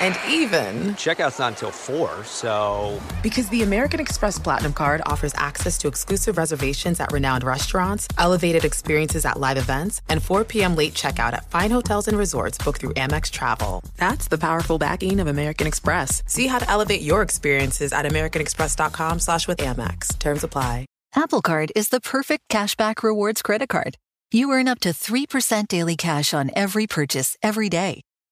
And even, Checkout's not until 4, so. because the American Express Platinum card offers access to exclusive reservations at renowned restaurants, elevated experiences at live events, and 4 p.m. late checkout at fine hotels and resorts booked through Amex Travel. That's the powerful backing of American Express. See how to elevate your experiences at americanexpress.com slash with Amex. Terms apply. Apple Card is the perfect cashback rewards credit card. You earn up to 3% daily cash on every purchase every day.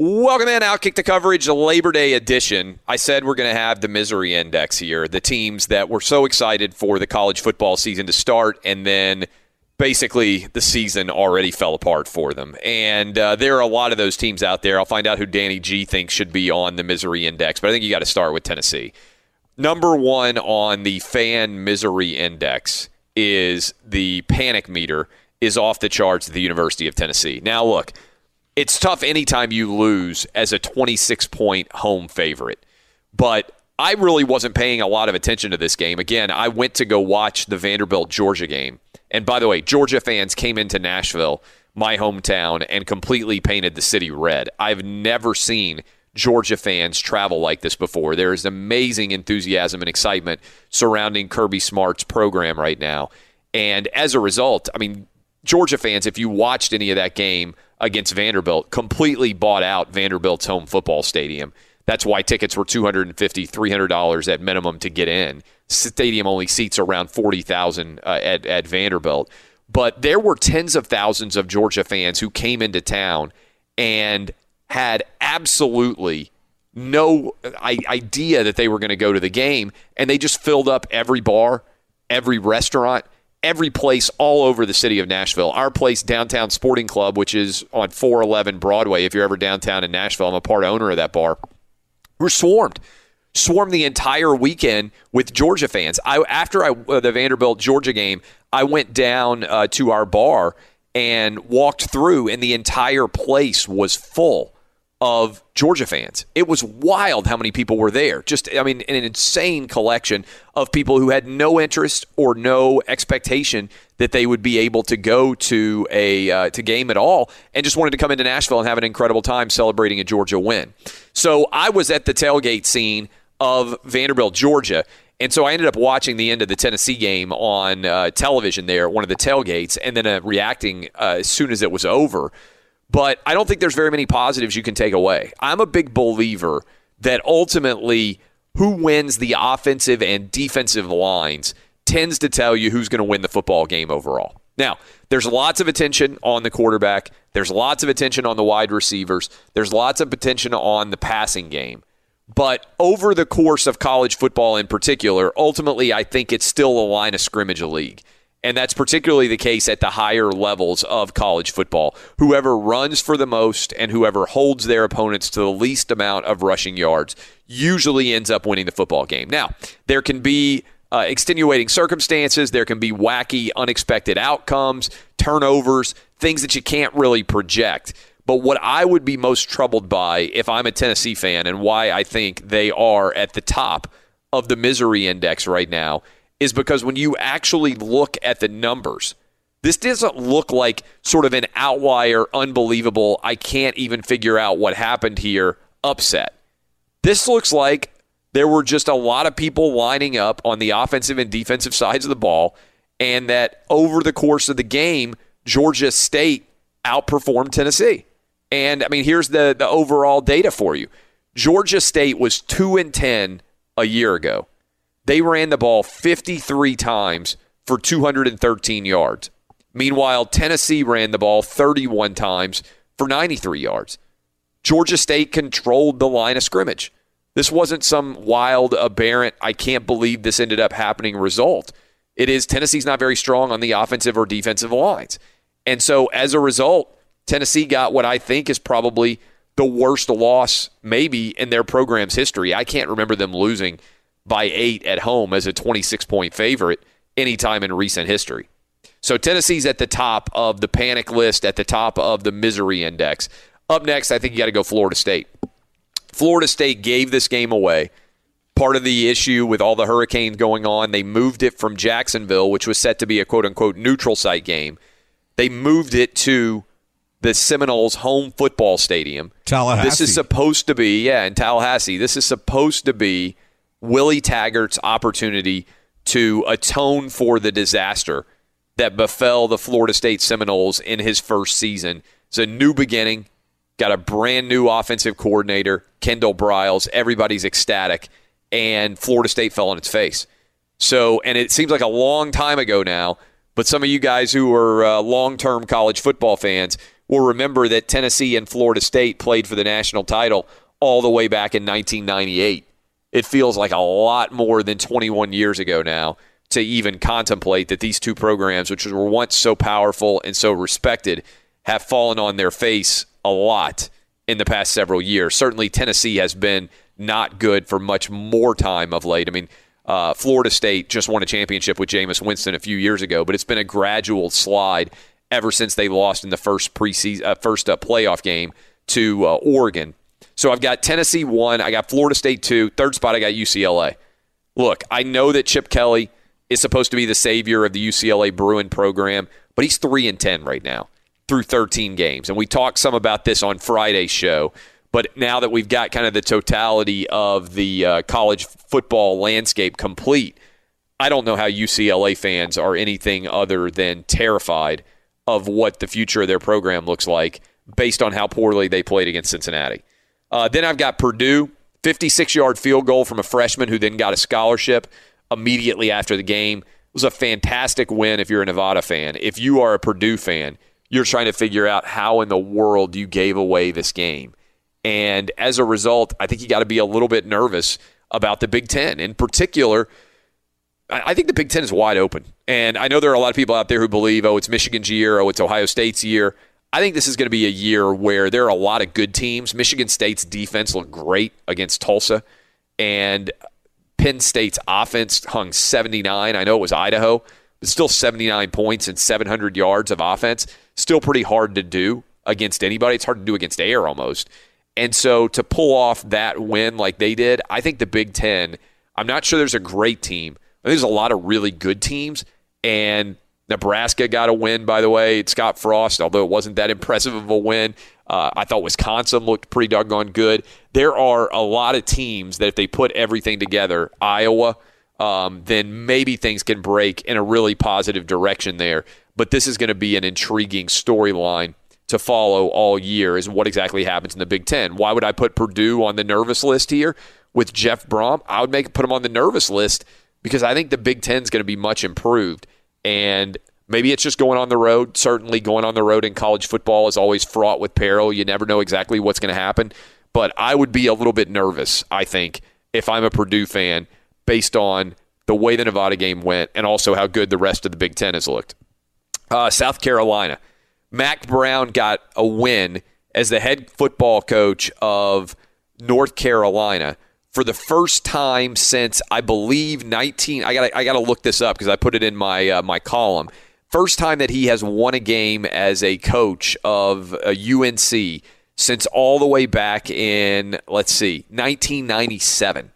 Welcome in, Outkick the Coverage, Labor Day edition. I said we're going to have the misery index here, the teams that were so excited for the college football season to start, and then basically the season already fell apart for them. And uh, there are a lot of those teams out there. I'll find out who Danny G thinks should be on the misery index, but I think you got to start with Tennessee. Number one on the fan misery index is the panic meter is off the charts at the University of Tennessee. Now, look it's tough anytime you lose as a 26 point home favorite. But I really wasn't paying a lot of attention to this game. Again, I went to go watch the Vanderbilt Georgia game. And by the way, Georgia fans came into Nashville, my hometown, and completely painted the city red. I've never seen Georgia fans travel like this before. There is amazing enthusiasm and excitement surrounding Kirby Smart's program right now. And as a result, I mean, Georgia fans, if you watched any of that game against Vanderbilt, completely bought out Vanderbilt's home football stadium. That's why tickets were $250, $300 at minimum to get in. Stadium only seats around 40,000 uh, at, at Vanderbilt. But there were tens of thousands of Georgia fans who came into town and had absolutely no idea that they were going to go to the game. And they just filled up every bar, every restaurant every place all over the city of Nashville. Our place, Downtown Sporting Club, which is on 411 Broadway. If you're ever downtown in Nashville, I'm a part owner of that bar. We're swarmed. Swarmed the entire weekend with Georgia fans. I after I, uh, the Vanderbilt Georgia game, I went down uh, to our bar and walked through, and the entire place was full of Georgia fans. It was wild how many people were there. Just, I mean, an insane collection of people who had no interest or no expectation that they would be able to go to a uh, to game at all, and just wanted to come into Nashville and have an incredible time celebrating a Georgia win. So I was at the tailgate scene of Vanderbilt, Georgia. And so I ended up watching the end of the Tennessee game on uh, television there one of the tailgates, and then uh, reacting uh, as soon as it was over but I don't think there's very many positives you can take away. I'm a big believer that ultimately who wins the offensive and defensive lines tends to tell you who's going to win the football game overall. Now, there's lots of attention on the quarterback. There's lots of attention on the wide receivers. There's lots of attention on the passing game. But over the course of college football in particular, ultimately, I think it's still a line of scrimmage league. And that's particularly the case at the higher levels of college football. Whoever runs for the most and whoever holds their opponents to the least amount of rushing yards usually ends up winning the football game. Now, there can be uh, extenuating circumstances, there can be wacky, unexpected outcomes, turnovers, things that you can't really project. But what I would be most troubled by if I'm a Tennessee fan and why I think they are at the top of the misery index right now is because when you actually look at the numbers, this doesn't look like sort of an outlier, unbelievable, I can't even figure out what happened here upset. This looks like there were just a lot of people lining up on the offensive and defensive sides of the ball, and that over the course of the game, Georgia State outperformed Tennessee. And I mean, here's the, the overall data for you. Georgia State was 2 and 10 a year ago. They ran the ball 53 times for 213 yards. Meanwhile, Tennessee ran the ball 31 times for 93 yards. Georgia State controlled the line of scrimmage. This wasn't some wild, aberrant, I can't believe this ended up happening result. It is Tennessee's not very strong on the offensive or defensive lines. And so as a result, Tennessee got what I think is probably the worst loss maybe in their program's history. I can't remember them losing by eight at home as a 26 point favorite anytime in recent history. So Tennessee's at the top of the panic list, at the top of the misery index. Up next, I think you got to go Florida State. Florida State gave this game away. Part of the issue with all the hurricanes going on, they moved it from Jacksonville, which was set to be a quote unquote neutral site game. They moved it to the Seminoles home football stadium. Tallahassee. This is supposed to be, yeah, in Tallahassee. This is supposed to be Willie Taggart's opportunity to atone for the disaster that befell the Florida State Seminoles in his first season. It's a new beginning. Got a brand new offensive coordinator, Kendall Briles. Everybody's ecstatic, and Florida State fell on its face. So, and it seems like a long time ago now, but some of you guys who are uh, long term college football fans will remember that Tennessee and Florida State played for the national title all the way back in 1998. It feels like a lot more than 21 years ago now to even contemplate that these two programs, which were once so powerful and so respected, have fallen on their face a lot in the past several years. Certainly, Tennessee has been not good for much more time of late. I mean, uh, Florida State just won a championship with Jameis Winston a few years ago, but it's been a gradual slide ever since they lost in the first preseason, uh, first uh, playoff game to uh, Oregon. So I've got Tennessee one, I got Florida State two, third spot I got UCLA. Look, I know that Chip Kelly is supposed to be the savior of the UCLA Bruin program, but he's three and ten right now through 13 games. And we talked some about this on Friday's show. But now that we've got kind of the totality of the uh, college football landscape complete, I don't know how UCLA fans are anything other than terrified of what the future of their program looks like based on how poorly they played against Cincinnati. Uh, then I've got Purdue, 56 yard field goal from a freshman who then got a scholarship immediately after the game. It was a fantastic win if you're a Nevada fan. If you are a Purdue fan, you're trying to figure out how in the world you gave away this game. And as a result, I think you got to be a little bit nervous about the Big Ten. In particular, I think the Big Ten is wide open. And I know there are a lot of people out there who believe, oh, it's Michigan's year, oh, it's Ohio State's year. I think this is going to be a year where there are a lot of good teams. Michigan State's defense looked great against Tulsa, and Penn State's offense hung 79. I know it was Idaho, but still 79 points and 700 yards of offense. Still pretty hard to do against anybody. It's hard to do against air almost. And so to pull off that win like they did, I think the Big Ten, I'm not sure there's a great team. There's a lot of really good teams. And Nebraska got a win, by the way. Scott Frost, although it wasn't that impressive of a win. Uh, I thought Wisconsin looked pretty doggone good. There are a lot of teams that if they put everything together, Iowa, um, then maybe things can break in a really positive direction there. But this is going to be an intriguing storyline to follow all year is what exactly happens in the Big Ten. Why would I put Purdue on the nervous list here with Jeff Brohm? I would make put him on the nervous list because I think the Big Ten is going to be much improved. And maybe it's just going on the road. Certainly, going on the road in college football is always fraught with peril. You never know exactly what's going to happen. but I would be a little bit nervous, I think, if I'm a Purdue fan based on the way the Nevada game went and also how good the rest of the Big Ten has looked. Uh, South Carolina. Mack Brown got a win as the head football coach of North Carolina for the first time since I believe 19. I got I got to look this up because I put it in my uh, my column. First time that he has won a game as a coach of a UNC since all the way back in let's see 1997.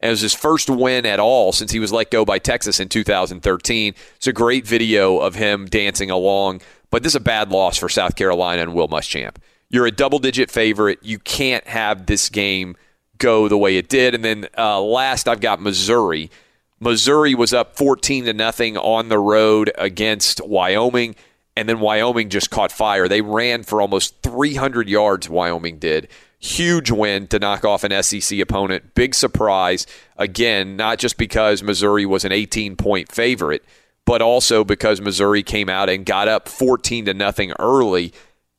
And it was his first win at all since he was let go by Texas in 2013. It's a great video of him dancing along, but this is a bad loss for South Carolina and Will Muschamp. You're a double digit favorite. You can't have this game go the way it did. And then uh, last, I've got Missouri. Missouri was up 14 to nothing on the road against Wyoming, and then Wyoming just caught fire. They ran for almost 300 yards. Wyoming did huge win to knock off an SEC opponent. Big surprise. Again, not just because Missouri was an 18 point favorite, but also because Missouri came out and got up 14 to nothing early.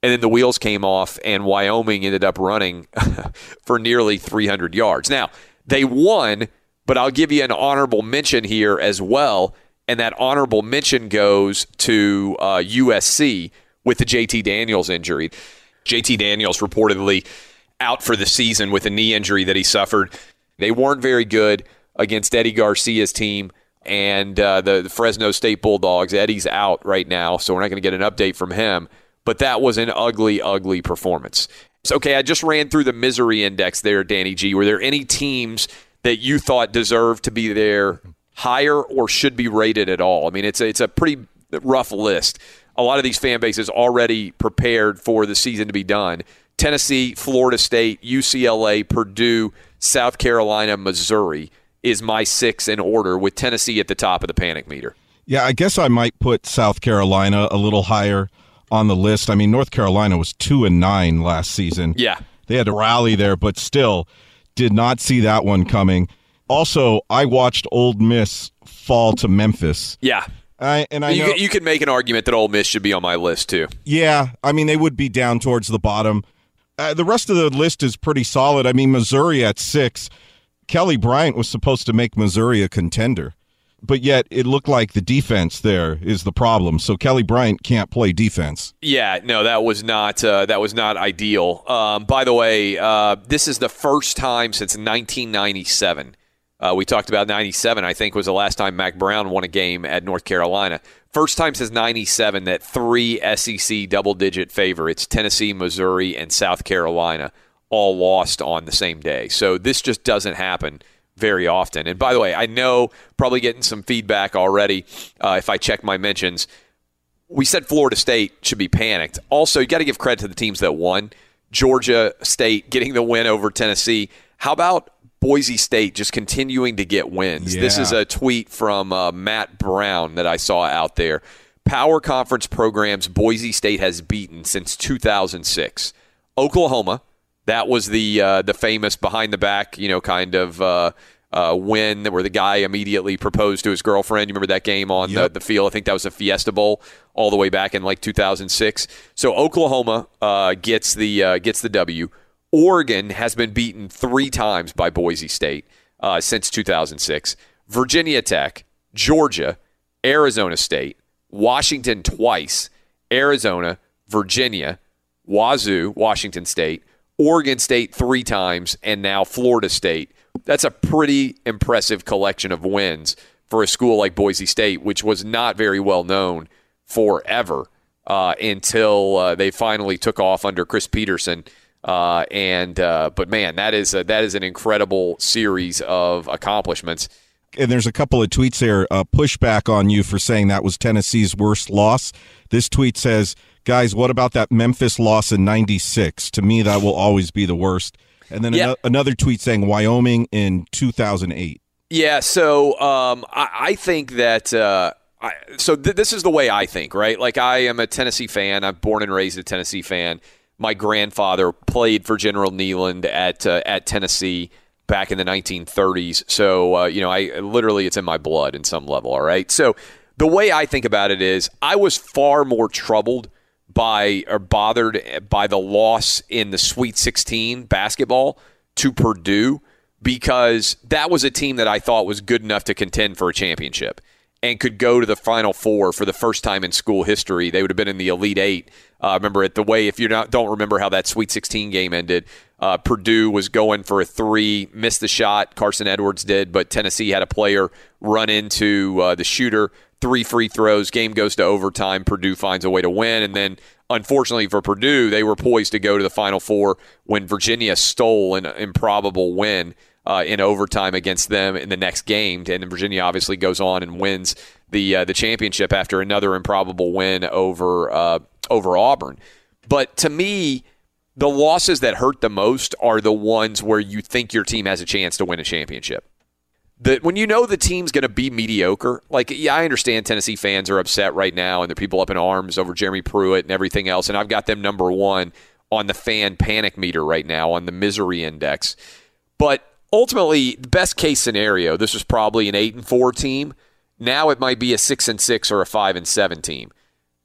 And then the wheels came off, and Wyoming ended up running for nearly 300 yards. Now, they won, but I'll give you an honorable mention here as well. And that honorable mention goes to uh, USC with the JT Daniels injury. JT Daniels reportedly out for the season with a knee injury that he suffered. They weren't very good against Eddie Garcia's team and uh, the, the, Fresno State Bulldogs. Eddie's out right now, so we're not going to get an update from him. But that was an ugly, ugly performance. So, okay, I just ran through the misery index there, Danny G. Were there any teams that you thought deserved to be there higher or should be rated at all? I mean, it's a, it's a pretty rough list. A lot of these fan bases already prepared for the season to be done. Tennessee, Florida State, UCLA, Purdue, South Carolina, Missouri is my six in order, with Tennessee at the top of the panic meter. Yeah, I guess I might put South Carolina a little higher on the list. I mean, North Carolina was two and nine last season. Yeah, they had to rally there, but still did not see that one coming. Also, I watched Ole Miss fall to Memphis. Yeah. I, and I you, know, you can make an argument that Ole Miss should be on my list too. Yeah, I mean they would be down towards the bottom. Uh, the rest of the list is pretty solid. I mean, Missouri at six. Kelly Bryant was supposed to make Missouri a contender, but yet it looked like the defense there is the problem. So Kelly Bryant can't play defense. Yeah, no, that was not uh, that was not ideal. Um, by the way, uh, this is the first time since 1997. Uh, we talked about 97, I think, was the last time Mack Brown won a game at North Carolina. First time since 97 that three SEC double digit favorites, Tennessee, Missouri, and South Carolina, all lost on the same day. So this just doesn't happen very often. And by the way, I know probably getting some feedback already uh, if I check my mentions. We said Florida State should be panicked. Also, you got to give credit to the teams that won. Georgia State getting the win over Tennessee. How about Boise State just continuing to get wins. Yeah. This is a tweet from uh, Matt Brown that I saw out there. Power conference programs Boise State has beaten since 2006. Oklahoma, that was the uh, the famous behind the back, you know, kind of uh, uh, win where the guy immediately proposed to his girlfriend. You remember that game on yep. the, the field? I think that was a Fiesta Bowl all the way back in like 2006. So Oklahoma uh, gets the uh, gets the W. Oregon has been beaten three times by Boise State uh, since 2006. Virginia Tech, Georgia, Arizona State, Washington twice, Arizona, Virginia, Wazoo, Washington State, Oregon State three times, and now Florida State. That's a pretty impressive collection of wins for a school like Boise State, which was not very well known forever uh, until uh, they finally took off under Chris Petersen. uh, and uh, but man, that is a, that is an incredible series of accomplishments. And there's a couple of tweets here uh, pushback on you for saying that was Tennessee's worst loss. This tweet says, "Guys, what about that Memphis loss in '96? To me, that will always be the worst." And then yeah. an- another tweet saying Wyoming in 2008. Yeah, so um, I-, I, think that. Uh, I, so th- this is the way I think, right? Like I am a Tennessee fan. I'm born and raised a Tennessee fan my grandfather played for General Neyland at uh, at Tennessee back in the 1930s. So uh, you know, I literally it's in my blood in some level. All right. So the way I think about it is, I was far more troubled by or bothered by the loss in the Sweet 16 basketball to Purdue because that was a team that I thought was good enough to contend for a championship and could go to the Final Four for the first time in school history. They would have been in the Elite Eight. Uh, remember it the way if you don't remember how that Sweet 16 game ended. Uh, Purdue was going for a three, missed the shot. Carson Edwards did, but Tennessee had a player run into uh, the shooter. Three free throws. Game goes to overtime. Purdue finds a way to win, and then unfortunately for Purdue, they were poised to go to the Final Four when Virginia stole an improbable win uh, in overtime against them in the next game, and then Virginia obviously goes on and wins the uh, the championship after another improbable win over uh, over Auburn. But to me, the losses that hurt the most are the ones where you think your team has a chance to win a championship. That when you know the team's going to be mediocre, like yeah, I understand Tennessee fans are upset right now and the people up in arms over Jeremy Pruitt and everything else, and I've got them number one on the fan panic meter right now on the misery index. But ultimately, the best case scenario, this was probably an eight and four team. Now it might be a six and six or a five and seven team.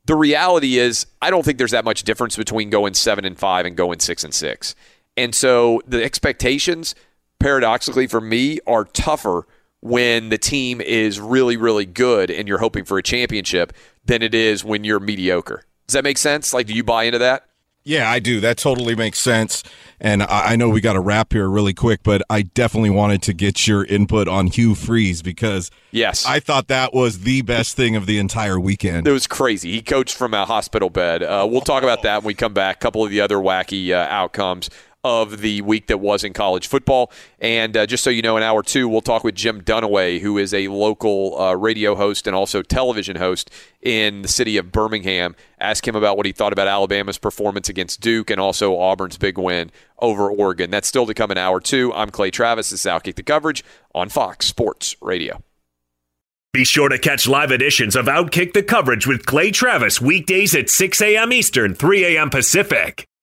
The reality is, I don't think there's that much difference between going seven and five and going six and six. And so the expectations, paradoxically for me, are tougher when the team is really, really good and you're hoping for a championship than it is when you're mediocre. Does that make sense? Like, do you buy into that? Yeah, I do. That totally makes sense. And I know we got to wrap here really quick, but I definitely wanted to get your input on Hugh Freeze because yes, I thought that was the best thing of the entire weekend. It was crazy. He coached from a hospital bed. Uh, we'll talk about that when we come back. A couple of the other wacky uh, outcomes of the week that was in college football. And uh, just so you know, in hour two, we'll talk with Jim Dunaway, who is a local uh, radio host and also television host in the city of Birmingham. Ask him about what he thought about Alabama's performance against Duke and also Auburn's big win over Oregon. That's still to come in hour two. I'm Clay Travis. This is Outkick the Coverage on Fox Sports Radio. Be sure to catch live editions of Outkick the Coverage with Clay Travis weekdays at 6 a.m. Eastern, 3 a.m. Pacific.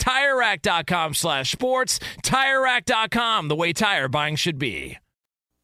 TireRack.com slash sports. TireRack.com, the way tire buying should be.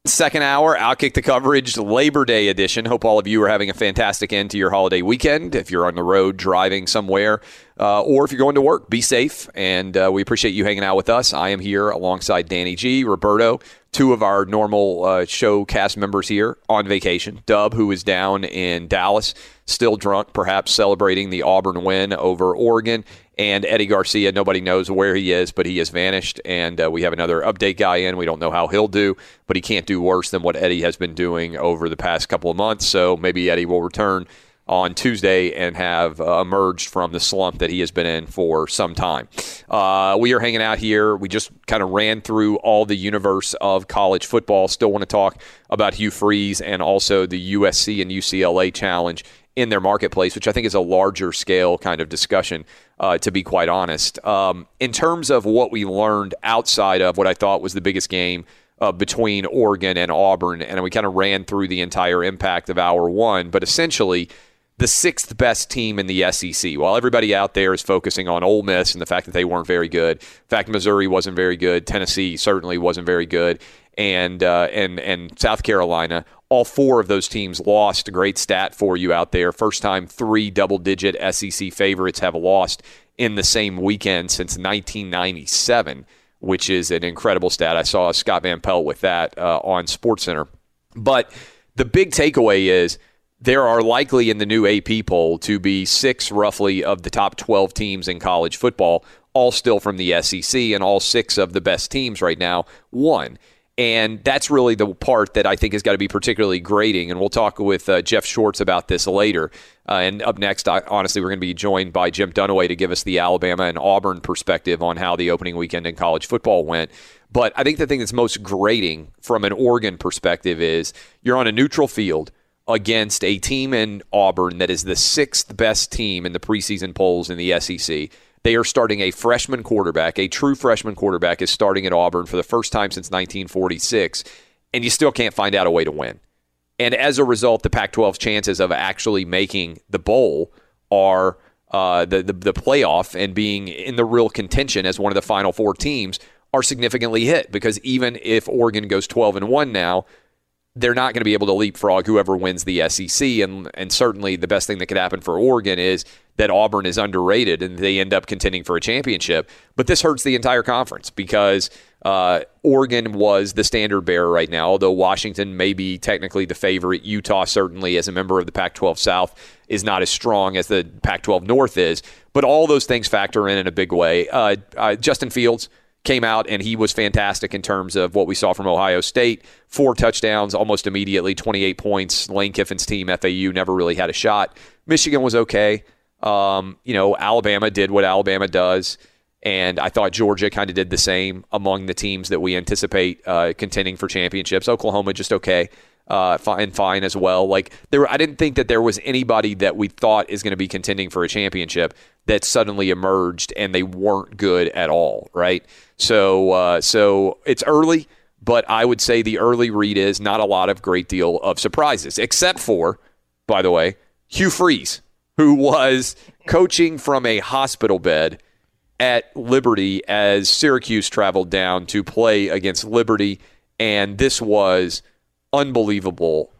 Second hour, Outkick the Coverage, Labor Day edition. Hope all of you are having a fantastic end to your holiday weekend. If you're on the road driving somewhere, uh, or if you're going to work, be safe. And uh, we appreciate you hanging out with us. I am here alongside Danny G, Roberto, two of our normal uh, show cast members here on vacation. Dub, who is down in Dallas, still drunk, perhaps celebrating the Auburn win over Oregon. And Eddie Garcia, nobody knows where he is, but he has vanished. And uh, we have another update guy in. We don't know how he'll do, but he can't do worse than what Eddie has been doing over the past couple of months. So maybe Eddie will return on Tuesday and have uh, emerged from the slump that he has been in for some time. Uh, we are hanging out here. We just kind of ran through all the universe of college football. Still want to talk about Hugh Freeze and also the USC and UCLA challenge in their marketplace, which I think is a larger scale kind of discussion, uh, to be quite honest. Um, in terms of what we learned outside of what I thought was the biggest game uh, between Oregon and Auburn, and we kind of ran through the entire impact of hour one, but essentially, the sixth best team in the SEC. While everybody out there is focusing on Ole Miss and the fact that they weren't very good, in fact, Missouri wasn't very good, Tennessee certainly wasn't very good, and uh, and and South Carolina. All four of those teams lost. Great stat for you out there. First time three double-digit SEC favorites have lost in the same weekend since 1997, which is an incredible stat. I saw Scott Van Pelt with that uh, on SportsCenter. But the big takeaway is there are likely in the new AP poll to be six roughly of the top 12 teams in college football, all still from the SEC, and all six of the best teams right now won. And that's really the part that I think has got to be particularly grating. And we'll talk with uh, Jeff Schwartz about this later. Uh, and up next, I, honestly, we're going to be joined by Jim Dunaway to give us the Alabama and Auburn perspective on how the opening weekend in college football went. But I think the thing that's most grating from an Oregon perspective is you're on a neutral field against a team in Auburn that is the sixth best team in the preseason polls in the SEC. They are starting a freshman quarterback, a true freshman quarterback is starting at Auburn for the first time since 1946, and you still can't find out a way to win. And as a result, the Pac 12's chances of actually making the bowl are uh, the, the, the playoff and being in the real contention as one of the final four teams are significantly hit because even if Oregon goes 12 and 1 now, they're not going to be able to leapfrog whoever wins the SEC. And, and certainly the best thing that could happen for Oregon is that Auburn is underrated and they end up contending for a championship. But this hurts the entire conference because uh, Oregon was the standard bearer right now, although Washington may be technically the favorite. Utah, certainly, as a member of the Pac 12 South, is not as strong as the Pac 12 North is. But all those things factor in in a big way. Uh, uh, Justin Fields came out and he was fantastic in terms of what we saw from Ohio State. Four touchdowns almost immediately, 28 points. Lane Kiffin's team, FAU, never really had a shot. Michigan was okay. Um, you know, Alabama did what Alabama does. And I thought Georgia kind of did the same among the teams that we anticipate uh, contending for championships. Oklahoma just okay, uh, fine, fine as well. Like there, I didn't think that there was anybody that we thought is going to be contending for a championship that suddenly emerged and they weren't good at all, right? So, uh, so it's early, but I would say the early read is not a lot of great deal of surprises, except for, by the way, Hugh Freeze, who was coaching from a hospital bed at Liberty as Syracuse traveled down to play against Liberty, and this was unbelievable,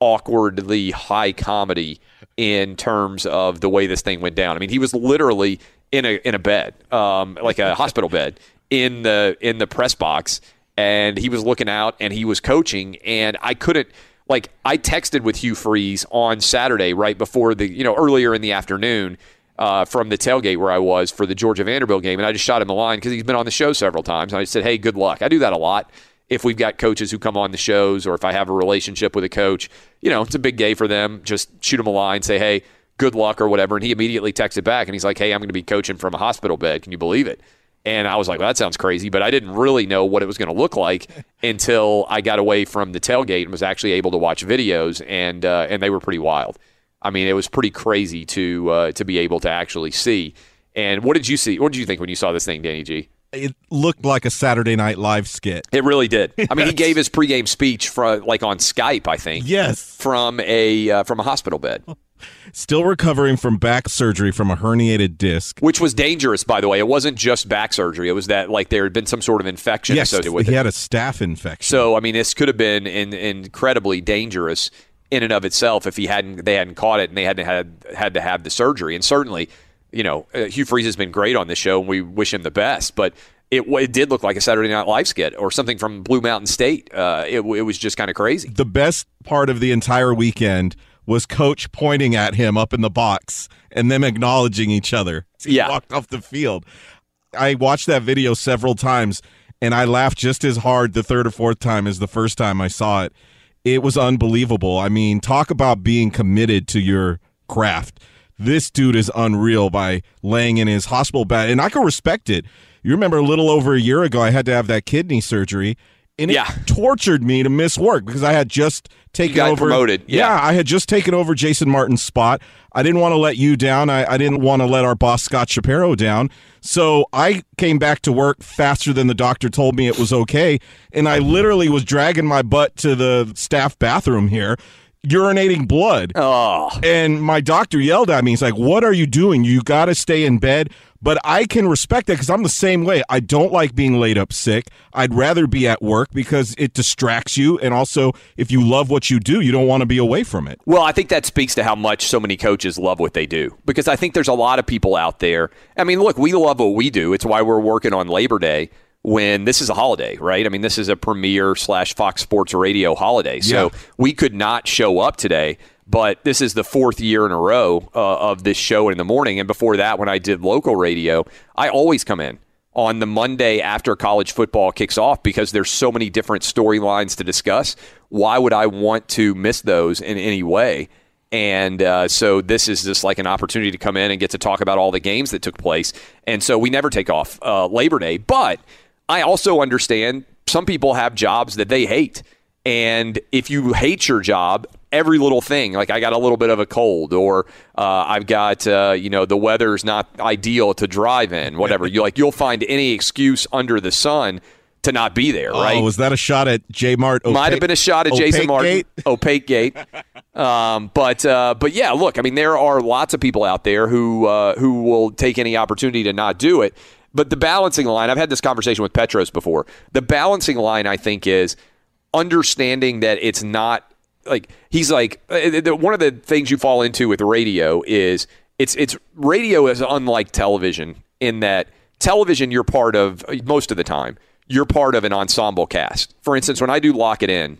awkwardly high comedy in terms of the way this thing went down. I mean, he was literally in a in a bed, um, like a hospital bed, in the in the press box, and he was looking out and he was coaching, and I couldn't. Like I texted with Hugh Freeze on Saturday, right before the you know earlier in the afternoon, uh, from the tailgate where I was for the Georgia Vanderbilt game, and I just shot him the line because he's been on the show several times. And I said, "Hey, good luck." I do that a lot if we've got coaches who come on the shows, or if I have a relationship with a coach. You know, it's a big day for them. Just shoot him a line, say, "Hey, good luck" or whatever. And he immediately texted back, and he's like, "Hey, I'm going to be coaching from a hospital bed. Can you believe it?" And I was like, well, that sounds crazy, but I didn't really know what it was going to look like until I got away from the tailgate and was actually able to watch videos, and uh, and they were pretty wild. I mean, it was pretty crazy to uh, to be able to actually see. And what did you see? What did you think when you saw this thing, Danny G? It looked like a Saturday Night Live skit. It really did. I mean, he gave his pregame speech from like on Skype, I think. Yes. From a uh, from a hospital bed. Still recovering from back surgery from a herniated disc. Which was dangerous, by the way. It wasn't just back surgery. It was that like there had been some sort of infection yes, associated with he it. had a staph infection. So I mean, this could have been in, incredibly dangerous in and of itself if he hadn't they hadn't caught it and they hadn't had had to have the surgery. And certainly, you know, uh, Hugh Freeze has been great on this show, and we wish him the best. But it, it did look like a Saturday Night Live skit or something from Blue Mountain State. Uh, it, it was just kind of crazy. the best part of the entire weekend was Coach pointing at him up in the box and them acknowledging each other. He Yeah. walked off the field. I watched that video several times and I laughed just as hard the third or fourth time as the first time I saw it. It was unbelievable. I mean, talk about being committed to your craft. This dude is unreal by laying in his hospital bed, and I can respect it. You remember a little over a year ago, I had to have that kidney surgery, and it Yeah. tortured me to miss work because I had just taken got over. promoted, yeah. I had just taken over Jason Martin's spot. I didn't want to let you down. I, I didn't want to let our boss Scott Shapiro down. So I came back to work faster than the doctor told me it was okay, and I literally was dragging my butt to the staff bathroom here, urinating blood. Oh, And my doctor yelled at me. He's like, What are you doing? You got to stay in bed. But I can respect that because I'm the same way. I don't like being laid up sick. I'd rather be at work because it distracts you. And also, if you love what you do, you don't want to be away from it. Well, I think that speaks to how much so many coaches love what they do. Because I think there's a lot of people out there. I mean, look, we love what we do. It's why we're working on Labor Day when this is a holiday, right? I mean, this is a premiere slash Fox Sports Radio holiday. So Yeah. we could not show up today. But this is the fourth year in a row uh, of this show in the morning. And before that, when I did local radio, I always come in on the Monday after college football kicks off because there's so many different storylines to discuss. Why would I want to miss those in any way? And uh, so this is just like an opportunity to come in and get to talk about all the games that took place. And so we never take off uh, Labor Day. But I also understand some people have jobs that they hate. And if you hate your job, every little thing, like I got a little bit of a cold, or uh, I've got, uh, you know, the weather's not ideal to drive in, whatever. you like, you'll find any excuse under the sun to not be there, right? Oh, was that a shot at J Mart? Might have been a shot at Jason Martin, opaque gate. Um, but uh, but yeah, look, I mean, there are lots of people out there who uh, who will take any opportunity to not do it. But the balancing line, I've had this conversation with Petros before. The balancing line, I think, is understanding that it's not like he's like uh, one of the things you fall into with radio is it's it's radio is unlike television in that television you're part of most of the time you're part of an ensemble cast. For instance, when I do Lock It In,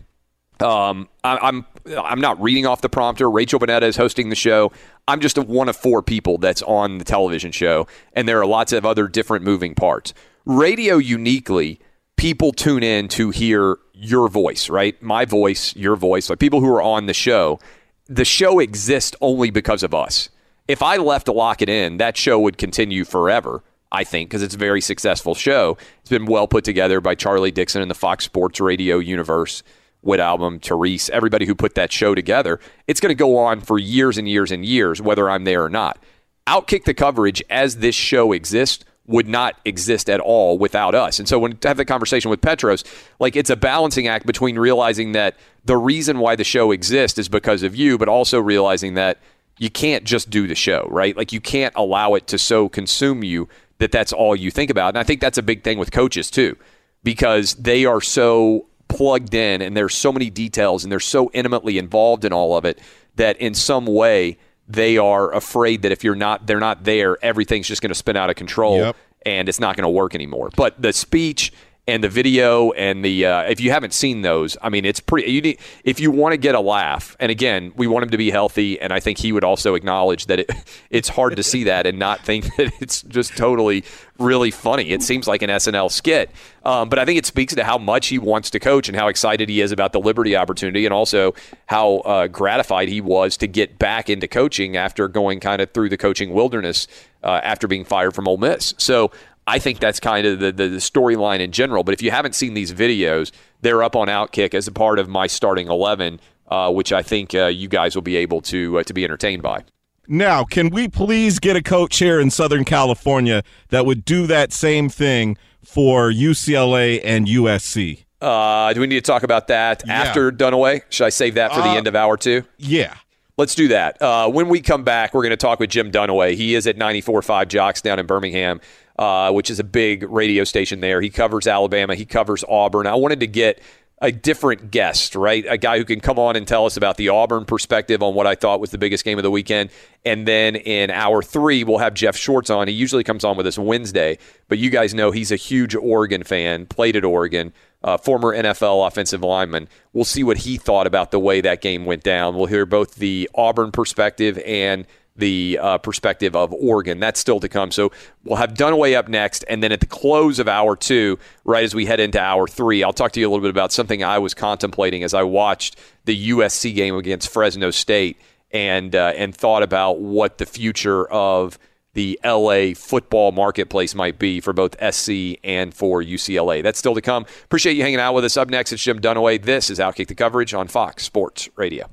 um, I'm I'm not reading off the prompter. Rachel Bonnetta is hosting the show. I'm just one of four people that's on the television show, and there are lots of other different moving parts. Radio uniquely, people tune in to hear your voice, right? My voice, your voice, like people who are on the show. The show exists only because of us. If I left to lock it in, that show would continue forever. I think, because it's a very successful show. It's been well put together by Charlie Dixon and the Fox Sports Radio universe. Whit Album, Therese, everybody who put that show together. It's going to go on for years and years and years, whether I'm there or not. Outkick the coverage as this show exists would not exist at all without us. And so when to have the conversation with Petros, like it's a balancing act between realizing that the reason why the show exists is because of you, but also realizing that you can't just do the show, right? Like you can't allow it to so consume you that that's all you think about. And I think that's a big thing with coaches too, because they are so plugged in and there's so many details and they're so intimately involved in all of it that in some way they are afraid that if you're not they're not there everything's just going to spin out of control Yep. and it's not going to work anymore but the speech and the video and the uh, if you haven't seen those i mean it's pretty you need if you want to get a laugh and again we want him to be healthy and i think he would also acknowledge that it, it's hard to see that and not think that it's just totally really funny it seems like an snl skit um, but i think it speaks to how much he wants to coach and how excited he is about the liberty opportunity and also how uh, gratified he was to get back into coaching after going kind of through the coaching wilderness uh, after being fired from Ole Miss. So I think that's kind of the, the, the storyline in general. But if you haven't seen these videos, they're up on Outkick as a part of my starting 11, uh, which I think uh, you guys will be able to uh, to be entertained by. Now, can we please get a coach here in Southern California that would do that same thing for UCLA and USC? Uh, do we need to talk about that Yeah. after Dunaway? Should I save that for the Uh, end of hour two? Yeah. Let's do that. Uh, when we come back, we're going to talk with Jim Dunaway. He is at 94.5 JOX down in Birmingham, uh, which is a big radio station there. He covers Alabama, he covers Auburn. I wanted to get a different guest, right? A guy who can come on and tell us about the Auburn perspective on what I thought was the biggest game of the weekend. And then in hour three, we'll have Jeff Schwartz on. He usually comes on with us Wednesday, but you guys know he's a huge Oregon fan, played at Oregon uh, former NFL offensive lineman. We'll see what he thought about the way that game went down. We'll hear both the Auburn perspective and the uh, perspective of Oregon. That's still to come. So we'll have Dunaway up next, and then at the close of hour two, right as we head into hour three, I'll talk to you a little bit about something I was contemplating as I watched the USC game against Fresno State and uh, and thought about what the future of the LA football marketplace might be for both SC and for UCLA. That's still to come. Appreciate you hanging out with us. Up next, it's Jim Dunaway. This is Outkick the Coverage on Fox Sports Radio.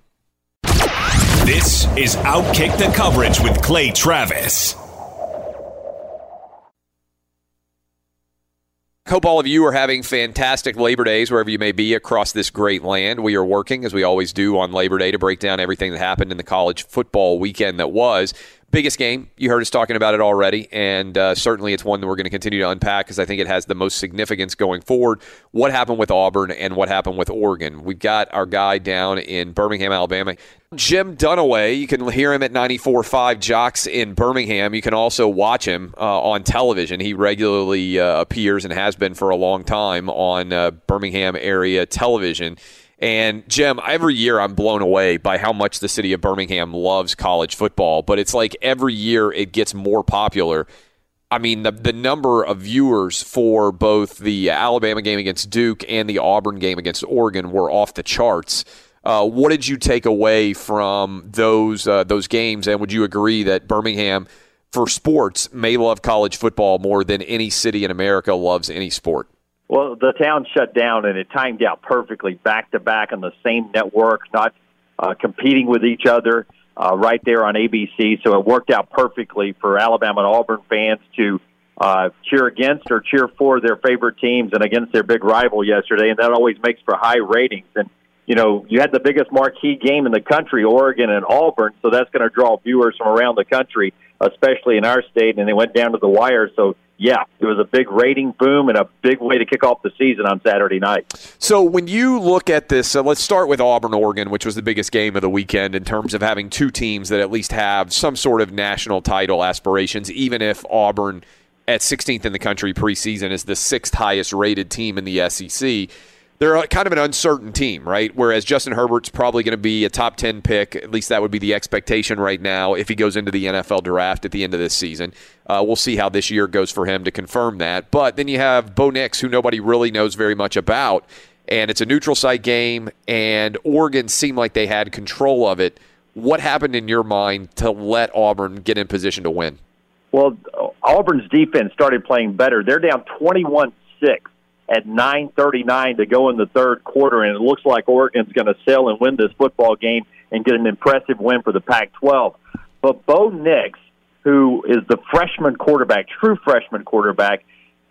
This is Outkick the Coverage with Clay Travis. Hope all of you are having fantastic Labor Days wherever you may be across this great land. We are working, as we always do, on Labor Day to break down everything that happened in the college football weekend that was. Biggest game. You heard us talking about it already, and uh, certainly it's one that we're going to continue to unpack because I think it has the most significance going forward. What happened with Auburn and what happened with Oregon? We've got our guy down in Birmingham, Alabama. Jim Dunaway, you can hear him at 94.5 JOX in Birmingham. You can also watch him uh, on television. He regularly uh, appears and has been for a long time on uh, Birmingham area television. And Jim, every year I'm blown away by how much the city of Birmingham loves college football, but it's like every year it gets more popular. I mean, the, the number of viewers for both the Alabama game against Duke and the Auburn game against Oregon were off the charts. Uh, what did you take away from those uh, those games? And would you agree that Birmingham, for sports, may love college football more than any city in America loves any sport? Well, the town shut down and it timed out perfectly, back to back on the same network, not uh, competing with each other, uh, right there on ABC. So it worked out perfectly for Alabama and Auburn fans to uh, cheer against or cheer for their favorite teams and against their big rival yesterday, and that always makes for high ratings. And you know, you had the biggest marquee game in the country, Oregon and Auburn, so that's going to draw viewers from around the country, especially in our state. And they went down to the wire, so yeah, it was a big rating boom and a big way to kick off the season on Saturday night. So when you look at this, so let's start with Auburn, Oregon, which was the biggest game of the weekend in terms of having two teams that at least have some sort of national title aspirations, even if Auburn at 16th in the country preseason is the sixth highest rated team in the SEC. They're kind of an uncertain team, right? Whereas Justin Herbert's probably going to be a top 10 pick. At least that would be the expectation right now if he goes into the NFL draft at the end of this season. Uh, we'll see how this year goes for him to confirm that. But then you have Bo Nix, who nobody really knows very much about. And it's a neutral site game, and Oregon seemed like they had control of it. What happened in your mind to let Auburn get in position to win? Well, Auburn's defense started playing better. They're down 21 6 at 9:39 to go in the third quarter, and it looks like Oregon's going to sail and win this football game and get an impressive win for the Pac-12. But Bo Nix, who is the freshman quarterback, true freshman quarterback,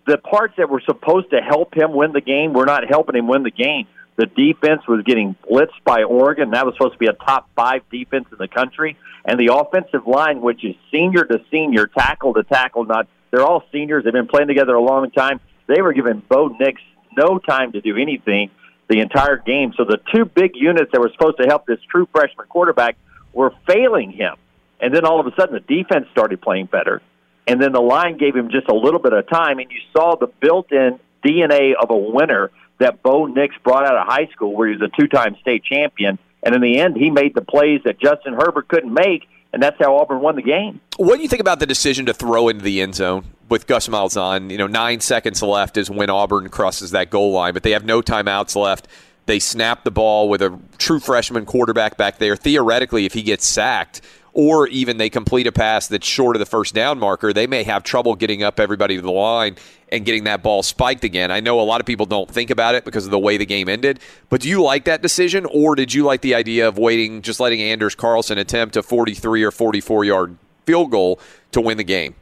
the parts that were supposed to help him win the game were not helping him win the game. The defense was getting blitzed by Oregon. That was supposed to be a top five defense in the country. And the offensive line, which is senior to senior, tackle to tackle, not they're all seniors. They've been playing together a long time. They were giving Bo Nix no time to do anything the entire game. So the two big units that were supposed to help this true freshman quarterback were failing him. And then all of a sudden, the defense started playing better. And then the line gave him just a little bit of time, and you saw the built in DNA of a winner that Bo Nix brought out of high school, where he was a two time state champion. And in the end, he made the plays that Justin Herbert couldn't make, and that's how Auburn won the game. What do you think about the decision to throw into the end zone with Gus Malzahn? You know, nine seconds left is when Auburn crosses that goal line, but they have no timeouts left. They snap the ball with a true freshman quarterback back there. Theoretically, if he gets sacked, or even they complete a pass that's short of the first down marker, they may have trouble getting up everybody to the line and getting that ball spiked again. I know a lot of people don't think about it because of the way the game ended, but do you like that decision, or did you like the idea of waiting, just letting Anders Carlson attempt a 43 or 44 yard field goal to win the game?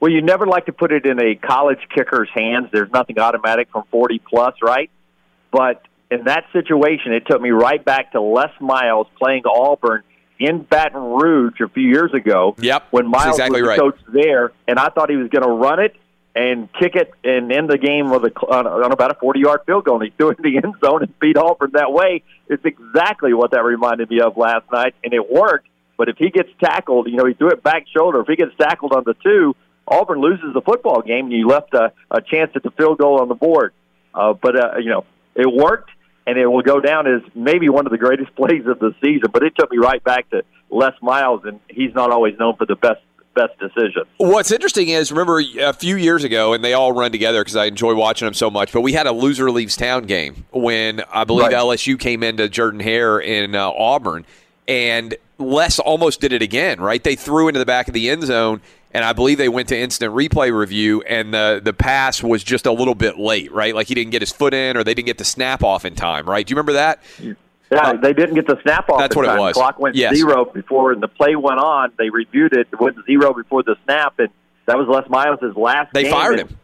Well, you never like to put it in a college kicker's hands. There's nothing automatic from 40 plus, right? But in that situation, it took me right back to Les Miles playing Auburn in Baton Rouge a few years ago. Yep, when Miles exactly was the right. coach there, and I thought he was going to run it and kick it and end the game with a on, on about a forty-yard field goal. And he threw it in the end zone and beat Auburn that way. It's exactly what that reminded me of last night, and it worked. But if he gets tackled, you know, he threw it back shoulder. If he gets tackled on the two, Auburn loses the football game, and you left a, a chance at the field goal on the board. Uh, but uh, you know, it worked and it will go down as maybe one of the greatest plays of the season. But it took me right back to Les Miles, and he's not always known for the best best decisions. What's interesting is, remember a few years ago, and they all run together because I enjoy watching them so much. But we had a loser leaves town game when I believe Right. LSU came into Jordan Hare in uh, Auburn, and Les almost did it again. Right, they threw into the back of the end zone. And I believe they went to instant replay review, and the the pass was just a little bit late, right? Like he didn't get his foot in, or they didn't get the snap off in time, right? Do you remember that? Yeah, they didn't get the snap off. That's in what it time. was. Clock went Yes. zero before, and the play went on. They reviewed it. It went zero before the snap, and that was Les Miles' last. They game. fired him.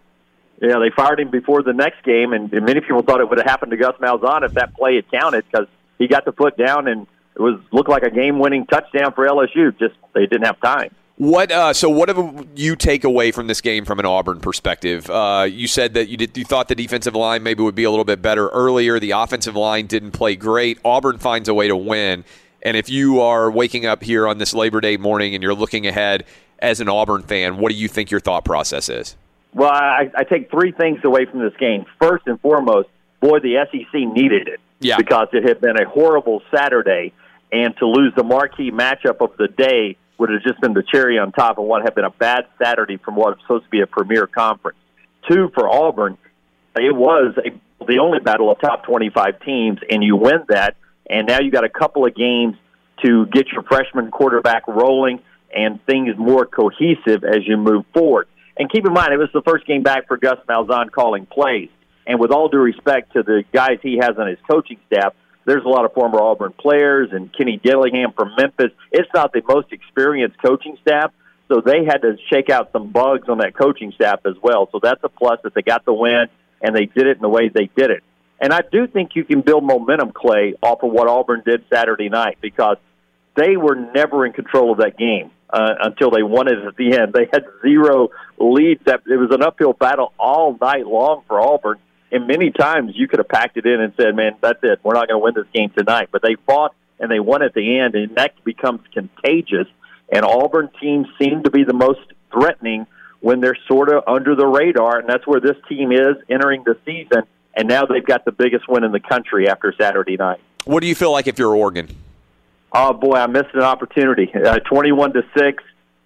Yeah, they fired him before the next game, and, and many people thought it would have happened to Gus Malzahn if that play had counted because he got the foot down and it was looked like a game-winning touchdown for LSU. Just they didn't have time. What? Uh, so, what do you take away from this game from an Auburn perspective? Uh, you said that you did. You thought the defensive line maybe would be a little bit better earlier. The offensive line didn't play great. Auburn finds a way to win. And if you are waking up here on this Labor Day morning and you're looking ahead as an Auburn fan, what do you think your thought process is? Well, I, I take three things away from this game. First and foremost, boy, the SEC needed it Yeah. because it had been a horrible Saturday, and to lose the marquee matchup of the day would have just been the cherry on top of what had been a bad Saturday from what was supposed to be a premier conference. Two for Auburn, it was a, the only battle of top 25 teams, and you win that, and now you got a couple of games to get your freshman quarterback rolling and things more cohesive as you move forward. And keep in mind, it was the first game back for Gus Malzahn calling plays. And with all due respect to the guys he has on his coaching staff, there's a lot of former Auburn players and Kenny Dillingham from Memphis. It's not the most experienced coaching staff, so they had to shake out some bugs on that coaching staff as well. So that's a plus that they got the win and they did it in the way they did it. And I do think you can build momentum, Clay, off of what Auburn did Saturday night because they were never in control of that game uh, until they won it at the end. They had zero leads. That it was an uphill battle all night long for Auburn. And many times you could have packed it in and said, "Man, that's it. We're not going to win this game tonight." But they fought and they won at the end, and that becomes contagious. And Auburn teams seem to be the most threatening when they're sort of under the radar, and that's where this team is entering the season. And now they've got the biggest win in the country after Saturday night. What do you feel like if you're Oregon? Oh boy, I missed an opportunity. Uh, Twenty-one to six,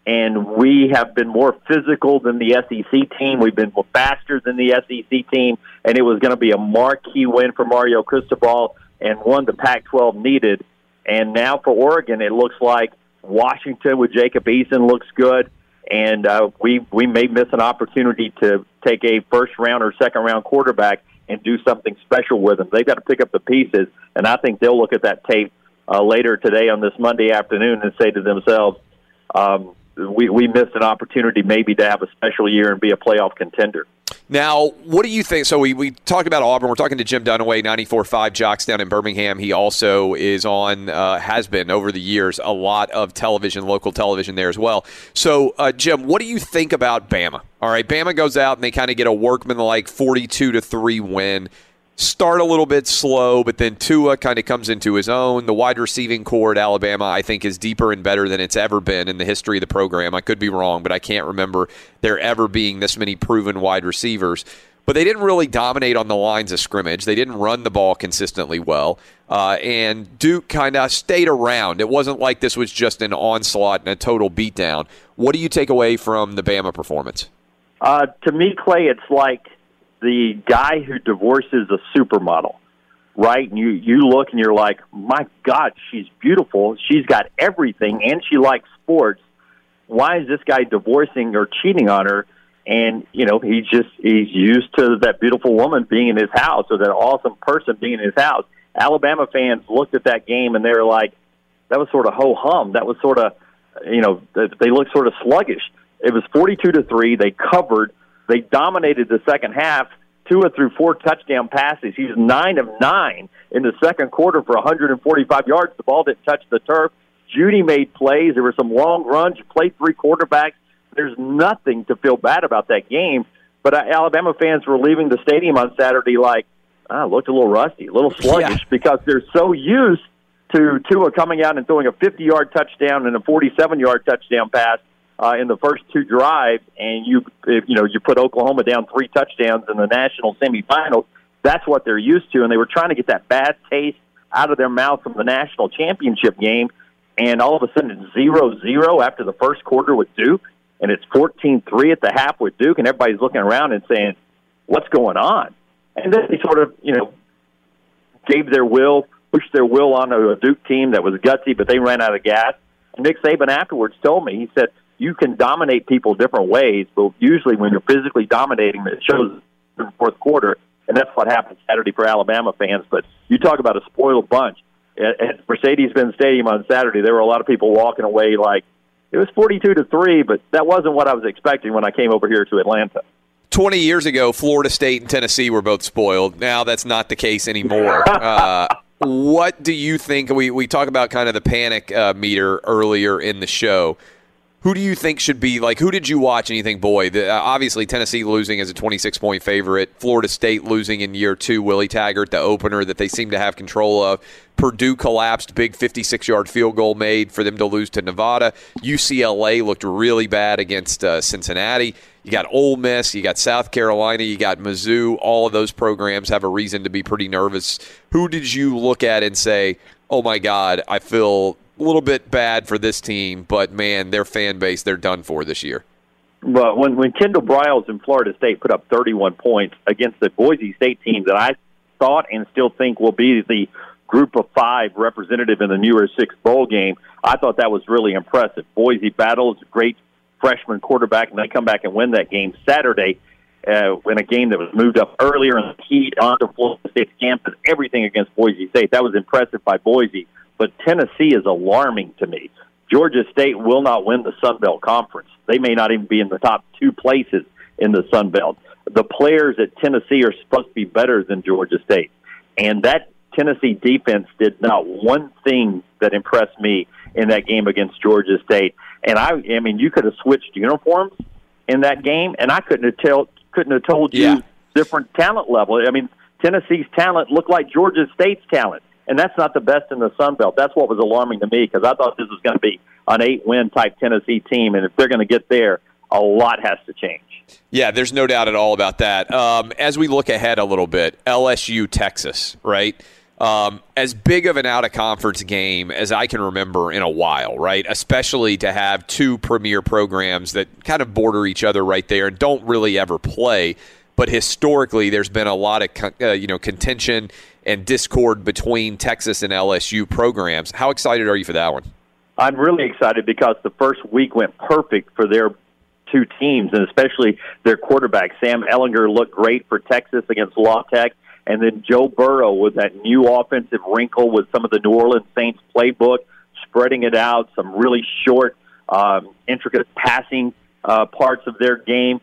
and we have been more physical than the SEC team. We've been faster than the SEC team, and it was going to be a marquee win for Mario Cristobal and one the Pac-12 needed. And now for Oregon, it looks like Washington with Jacob Eason looks good, and uh, we we may miss an opportunity to take a first round or second round quarterback and do something special with them. They've got to pick up the pieces, and I think they'll look at that tape uh, later today on this Monday afternoon and say to themselves, um, "We we missed an opportunity maybe to have a special year and be a playoff contender." Now, what do you think? So we, we talked about Auburn. We're talking to Jim Dunaway, 94.5 JOX down in Birmingham. He also is on, uh, has been over the years, a lot of television, local television there as well. So, uh, Jim, what do you think about Bama? All right, Bama goes out and they kind of get a workman-like 42 to 3 win start a little bit slow, but then Tua kind of comes into his own. The wide receiving core at Alabama, I think, is deeper and better than it's ever been in the history of the program. I could be wrong, but I can't remember there ever being this many proven wide receivers. But they didn't really dominate on the lines of scrimmage. They didn't run the ball consistently well. Uh, and Duke kind of stayed around. It wasn't like this was just an onslaught and a total beatdown. What do you take away from the Bama performance? Uh, to me, Clay, it's like the guy who divorces a supermodel, right? And you you look and you're like, my God, she's beautiful. She's got everything, and she likes sports. Why is this guy divorcing or cheating on her? And you know, he just he's used to that beautiful woman being in his house or that awesome person being in his house. Alabama fans looked at that game and they were like, that was sort of ho hum. That was sort of, you know, they looked sort of sluggish. It was forty-two to three. They covered they dominated the second half. Tua threw four touchdown passes. He's nine of nine in the second quarter for 145 yards. The ball didn't touch the turf. Jeudy made plays. There were some long runs. You played three quarterbacks. There's nothing to feel bad about that game. But uh, Alabama fans were leaving the stadium on Saturday like, ah, looked a little rusty, a little sluggish yeah. because they're so used to Tua coming out and throwing a 50 yard touchdown and a 47 yard touchdown pass uh, in the first two drives, and you you know you put Oklahoma down three touchdowns in the national semifinals. That's what they're used to, and they were trying to get that bad taste out of their mouth from the national championship game. And all of a sudden, it's zero zero after the first quarter with Duke, and it's fourteen three at the half with Duke, and everybody's looking around and saying, "What's going on?" And then they sort of you know gave their will, pushed their will onto a Duke team that was gutsy, but they ran out of gas. And Nick Saban afterwards told me, he said, you can dominate people different ways, but usually when you're physically dominating, it shows in the fourth quarter, and that's what happened Saturday for Alabama fans. But you talk about a spoiled bunch. At, Mercedes-Benz Stadium on Saturday, there were a lot of people walking away like it was 42 to three, but that wasn't what I was expecting when I came over here to Atlanta. 20 years ago, Florida State and Tennessee were both spoiled. Now that's not the case anymore. uh, what do you think? We, we talk about kind of the panic uh, meter earlier in the show who do you think should be like? Who did you watch think, boy, the, uh, obviously Tennessee losing as a 26 point favorite, Florida State losing in year two, Willie Taggart, the opener that they seem to have control of. Purdue collapsed, big 56 yard field goal made for them to lose to Nevada. UCLA looked really bad against uh, Cincinnati. You got Ole Miss, you got South Carolina, you got Mizzou. All of those programs have a reason to be pretty nervous. Who did you look at and say, oh my God, I feel a little bit bad for this team, but man, their fan base, they're done for this year. Well, when when Kendall Briles in Florida State put up 31 points against the Boise State team that I thought and still think will be the group of five representative in the New Year's Six bowl game, I thought that was really impressive. Boise battles great freshman quarterback, and they come back and win that game Saturday uh, in a game that was moved up earlier in the heat onto Florida State's campus. Everything against Boise State that was impressive by Boise but Tennessee is alarming to me. Georgia State will not win the Sun Belt Conference. They may not even be in the top two places in the Sun Belt. The players at Tennessee are supposed to be better than Georgia State. And that Tennessee defense did not one thing that impressed me in that game against Georgia State. And I, I mean, you could have switched uniforms in that game, and I couldn't have tell, couldn't have told you yeah. different talent level. I mean, Tennessee's talent looked like Georgia State's talent and that's not the best in the Sun Belt. That's what was alarming to me because I thought this was going to be an eight-win type Tennessee team, and if they're going to get there, a lot has to change. Yeah, there's no doubt at all about that. Um, as we look ahead a little bit, LSU, Texas, right? Um, as big of an out of conference game as I can remember in a while, right? Especially to have two premier programs that kind of border each other right there and don't really ever play. But historically, there's been a lot of uh, you know contention and discord between Texas and LSU programs. How excited are you for that one? I'm really excited because the first week went perfect for their two teams, and especially their quarterback. Sam Ehlinger looked great for Texas against La Tech. And then Joe Burrow with that new offensive wrinkle with some of the New Orleans Saints playbook, spreading it out, some really short, um, intricate passing uh, parts of their game.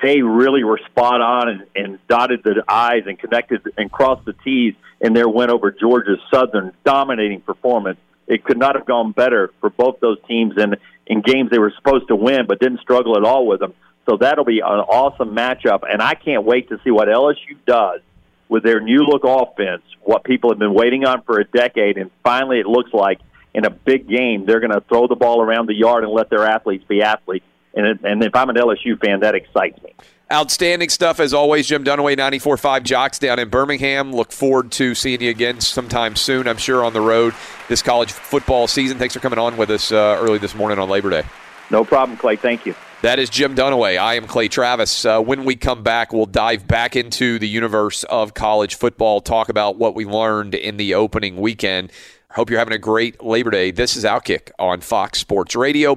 They really were spot on and, and dotted the I's and connected and crossed the T's in their win over Georgia Southern. Dominating performance. It could not have gone better for both those teams in, in games they were supposed to win, but didn't struggle at all with them. So that'll be an awesome matchup, and I can't wait to see what LSU does with their new look offense, what people have been waiting on for a decade, and finally it looks like in a big game they're going to throw the ball around the yard and let their athletes be athletes. And, it, and if I'm an LSU fan, that excites me. Outstanding stuff as always, Jim Dunaway, 94.5 JOX down in Birmingham. Look forward to seeing you again sometime soon, I'm sure, on the road this college football season. Thanks for coming on with us uh, early this morning on Labor Day. No problem, Clay. Thank you. That is Jim Dunaway. I am Clay Travis. Uh, when we come back, we'll dive back into the universe of college football, talk about what we learned in the opening weekend. Hope you're having a great Labor Day. This is Outkick on Fox Sports Radio.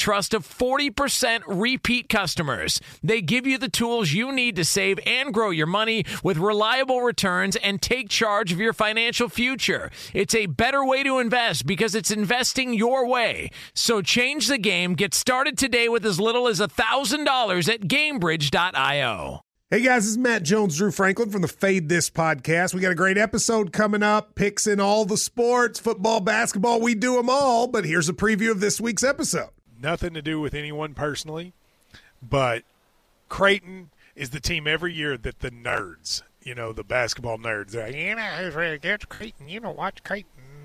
trust of 40% repeat customers. They give you the tools you need to save and grow your money with reliable returns and take charge of your financial future. It's a better way to invest because it's investing your way. So change the game. Get started today with as little as $1,000 at gainbridge.io. Hey guys, this is Matt Jones, Drew Franklin from the Fade This podcast. We got a great episode coming up. Picks in all the sports, football, basketball, we do them all. But here's a preview of this week's episode. Nothing to do with anyone personally, but Creighton is the team every year that the nerds, you know, the basketball nerds, they're like, you know, who's really good? Creighton. You know, watch Creighton.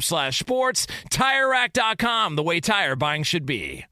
slash sports. TireRack.com, the way tire buying should be.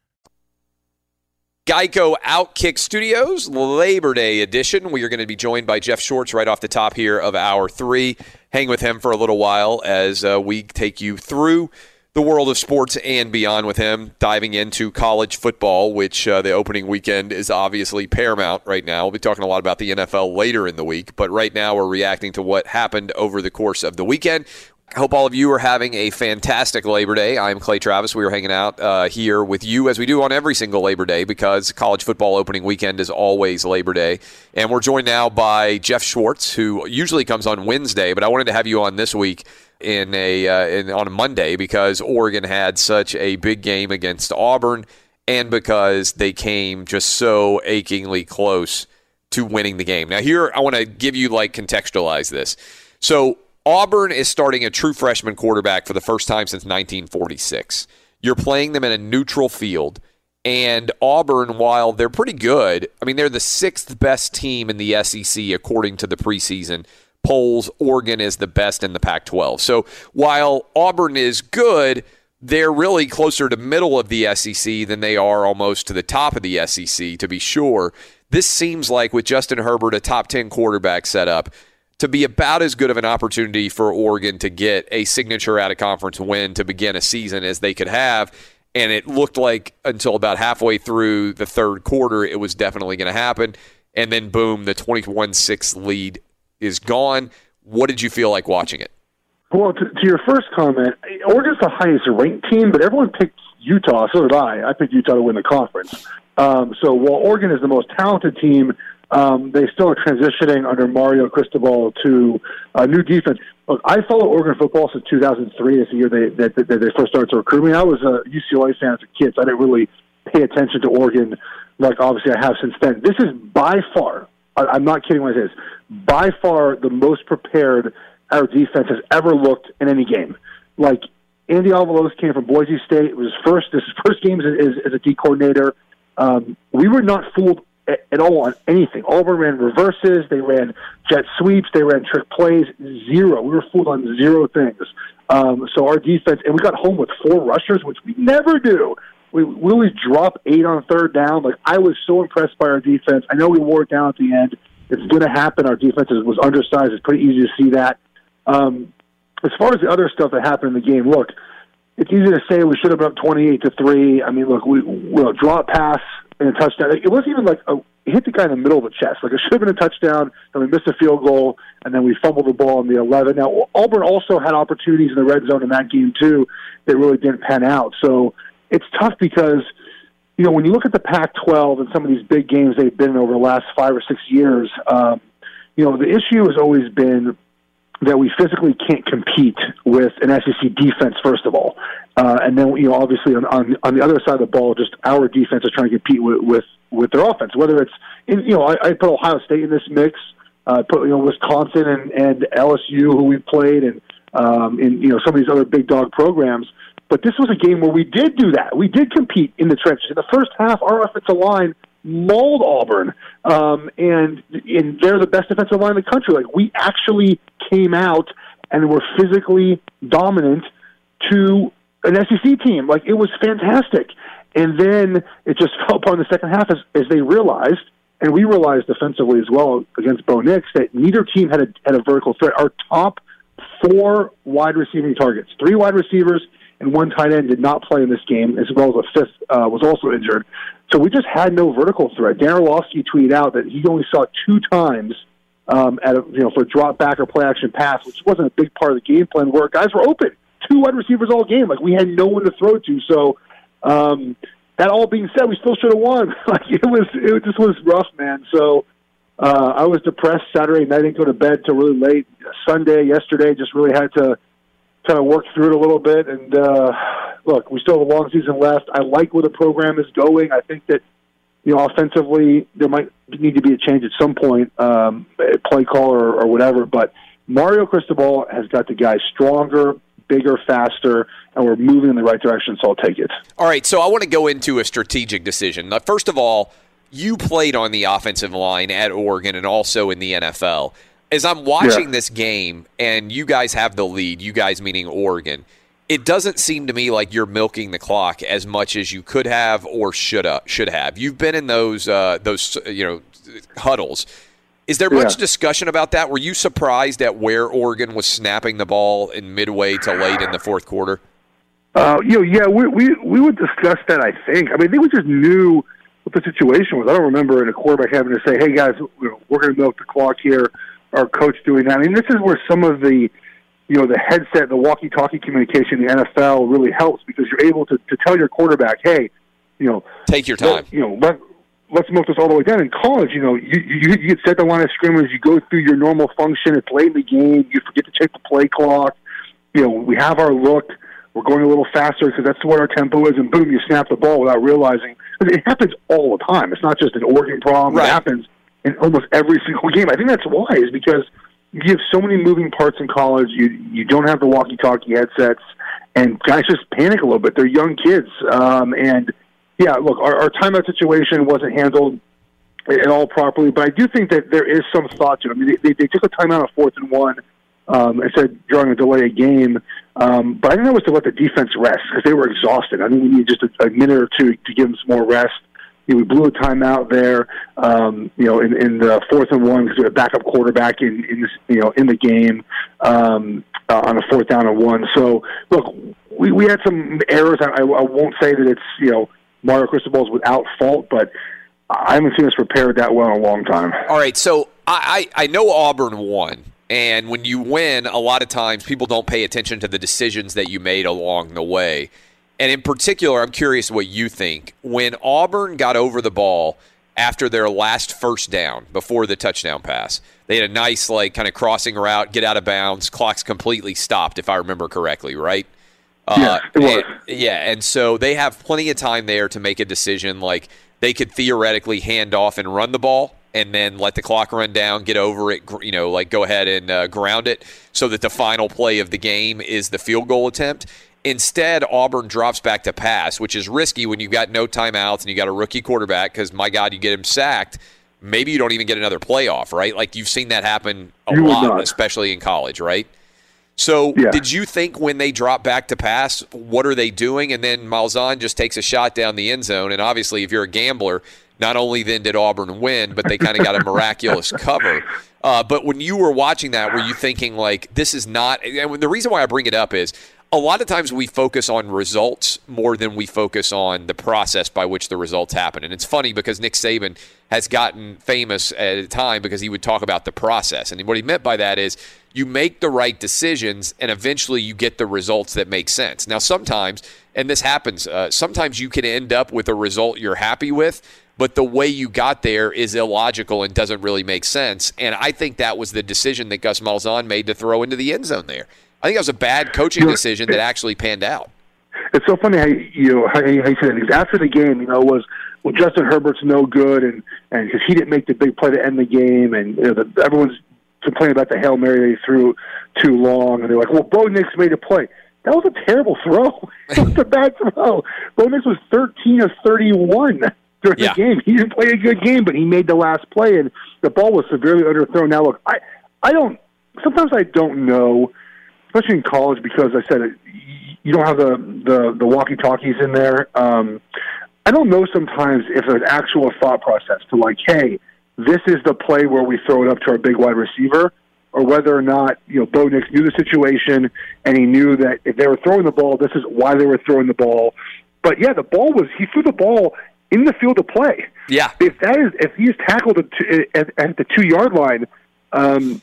Geico Outkick Studios, Labor Day edition. We are going to be joined by Jeff Schwartz right off the top here of hour three. Hang with him for a little while as uh, we take you through the world of sports and beyond with him, diving into college football, which uh, the opening weekend is obviously paramount right now. We'll be talking a lot about the NFL later in the week, but right now we're reacting to what happened over the course of the weekend. I hope all of you are having a fantastic Labor Day. I'm Clay Travis. We are hanging out uh, here with you as we do on every single Labor Day because college football opening weekend is always Labor Day. And we're joined now by Jeff Schwartz, who usually comes on Wednesday, but I wanted to have you on this week in a uh, in, on a Monday because Oregon had such a big game against Auburn, and because they came just so achingly close to winning the game. Now, here I want to give you like contextualize this. So Auburn is starting a true freshman quarterback for the first time since 1946. You're playing them in a neutral field. And Auburn, while they're pretty good, I mean, they're the sixth best team in the SEC according to the preseason polls. Oregon is the best in the Pac 12. So while Auburn is good, they're really closer to middle of the SEC than they are almost to the top of the SEC, to be sure. This seems like with Justin Herbert, a top 10 quarterback setup, to be about as good of an opportunity for Oregon to get a signature out of conference win to begin a season as they could have. And it looked like until about halfway through the third quarter, it was definitely going to happen. And then, boom, the 21 6 lead is gone. What did you feel like watching it? Well, to, to your first comment, Oregon's the highest ranked team, but everyone picked Utah. So did I. I picked Utah to win the conference. Um, so while Oregon is the most talented team, um, they still are transitioning under Mario Cristobal to a new defense. Look, I follow Oregon football since 2003. It's the year they that they first started to recruit me. I was a UCLA fan as a kid, so I didn't really pay attention to Oregon like obviously I have since then. This is by far, I, I'm not kidding when I say this, by far the most prepared our defense has ever looked in any game. Like Andy Avalos came from Boise State. It was his first this is his first game as, as, as a D coordinator. Um, we were not fooled at, all on anything. Auburn ran reverses, they ran jet sweeps, they ran trick plays. Zero. We were fooled on zero things. Um, so our defense, and we got home with four rushers, which we never do. We, we always drop eight on third down. Like I was so impressed by our defense. I know we wore it down at the end. It's going to happen. Our defense was undersized. It's pretty easy to see that. Um, as far as the other stuff that happened in the game, look, it's easy to say we should have been up twenty-eight to three. I mean, look, we, we draw a pass and a touchdown. It wasn't even like a, it hit the guy in the middle of the chest. Like it should have been a touchdown, and we missed a field goal, and then we fumbled the ball in the 11. Now Auburn also had opportunities in the red zone in that game too that really didn't pan out. So it's tough because you know when you look at the Pac-12 and some of these big games they've been over the last five or six years, um, you know the issue has always been that we physically can't compete with an SEC defense, first of all, uh, and then you know obviously on, on on the other side of the ball, just our defense is trying to compete with with, with their offense. Whether it's in, you know I, I put Ohio State in this mix, uh, put you know Wisconsin and and LSU who we played, and um, in you know some of these other big dog programs. But this was a game where we did do that. We did compete in the trenches. In the first half, our offensive line mauled Auburn, um, and and they're the best defensive line in the country. Like we actually came out and were physically dominant to an SEC team. Like it was fantastic. And then it just fell apart in the second half as, as they realized, and we realized defensively as well against Bo Nix that neither team had a had a vertical threat. Our top four wide receiving targets, three wide receivers and one tight end did not play in this game, as well as a fifth uh, was also injured. So we just had no vertical threat. Dan Orlovsky tweeted out that he only saw two times um, at a, you know for a drop back or play action pass, which wasn't a big part of the game plan. Where guys were open, two wide receivers all game, like we had no one to throw to. So um, that all being said, we still should have won. like it was, it just was rough, man. So uh, I was depressed Saturday night. I didn't go to bed till really late. Sunday, yesterday, just really had to kind of work through it a little bit. And uh, look, we still have a long season left. I like where the program is going. I think that you know offensively there might need to be a change at some point, um, play call or, or whatever. But Mario Cristobal has got the guys stronger, bigger, faster, and we're moving in the right direction. So I'll take it. All right, so I want to go into a strategic decision. First of all, you played on the offensive line at Oregon and also in the NFL as I'm watching yeah. this game and you guys have the lead, you guys meaning Oregon, it doesn't seem to me like you're milking the clock as much as you could have or should have. Should have. You've been in those uh, those you know huddles. Is there much yeah. discussion about that? Were you surprised at where Oregon was snapping the ball in midway to late in the fourth quarter? Uh, you know, yeah, we, we we would discuss that. I think. I mean, I think we just knew what the situation was. I don't remember in a quarterback having to say, "Hey guys, we're going to milk the clock here." Our coach doing that. I mean, this is where some of the you know the headset, the walkie-talkie communication in the NFL really helps because you're able to, to tell your quarterback, hey, you know, take your time. Let, you know, let let's milk this all the way down. In college, you know, you you, you get set the line of scrimmage, you go through your normal function. It's late in the game, you forget to check the play clock. You know, we have our look. We're going a little faster because that's what our tempo is, and boom, you snap the ball without realizing. It happens all the time. It's not just an Oregon problem. Right. It happens in almost every single game. I think that's why is because you have so many moving parts in college. You you don't have the walkie-talkie headsets, and guys just panic a little bit. They're young kids, um, and yeah, look, our, our timeout situation wasn't handled at all properly, but I do think that there is some thought to it. I mean, they, they took a timeout on fourth and one um, instead drawing a delay a game. Um, but I think that was to let the defense rest because they were exhausted. I think we need just a, a minute or two to give them some more rest you know, we blew a timeout there, um, you know, in, in the fourth and one because we had a backup quarterback in, in this, you know, in the game um, uh, on a fourth down and one. So, look, we, we had some errors. I, I won't say that it's, you know, Mario Cristobal's without fault, but I haven't seen us prepared that well in a long time. All right, so I, I, I know Auburn won. And when you win, a lot of times people don't pay attention to the decisions that you made along the way. And in particular, I'm curious what you think. When Auburn got over the ball after their last first down before the touchdown pass, they had a nice, like, kind of crossing route, get out of bounds. Clock's completely stopped, if I remember correctly, right? Yeah, uh, and, yeah, and so they have plenty of time there to make a decision. Like they could theoretically hand off and run the ball, and then let the clock run down, get over it, you know, like go ahead and uh, ground it, so that the final play of the game is the field goal attempt. Instead, Auburn drops back to pass, which is risky when you've got no timeouts and you got a rookie quarterback because, my God, you get him sacked. Maybe you don't even get another playoff, right? Like you've seen that happen a you lot, especially in college, right? So, yeah. did you think when they drop back to pass, what are they doing? And then Malzahn just takes a shot down the end zone. And obviously, if you're a gambler, not only then did Auburn win, but they kind of got a miraculous cover. Uh, but when you were watching that, were you thinking like this is not? And the reason why I bring it up is a lot of times we focus on results more than we focus on the process by which the results happen. And it's funny because Nick Saban has gotten famous at a time because he would talk about the process. And what he meant by that is you make the right decisions and eventually you get the results that make sense. Now, sometimes, and this happens, uh, sometimes you can end up with a result you're happy with, but the way you got there is illogical and doesn't really make sense. And I think that was the decision that Gus Malzahn made to throw into the end zone there. I think that was a bad coaching decision that actually panned out. It's so funny how you know how, how you said it. After the game, you know, it was well Justin Herbert's no good, and and because he didn't make the big play to end the game, and you know, the, everyone's complaining about the hail mary they threw too long, and they're like, well, Bo Nix made a play. That was a terrible throw. it was a bad throw. Bo Nix was thirteen of thirty-one during Yeah. the game. He didn't play a good game, but he made the last play, and the ball was severely underthrown. Now, look, I I don't. Sometimes I don't know especially in college, because I said it, you don't have the the, the walkie talkies in there. Um, I don't know sometimes if there's actual thought process to like, hey, this is the play where we throw it up to our big wide receiver, or whether or not you know Bo Nix knew the situation and he knew that if they were throwing the ball, this is why they were throwing the ball. But yeah, the ball was he threw the ball in the field of play. Yeah. If that is if he's tackled at, at, at the two yard line, um,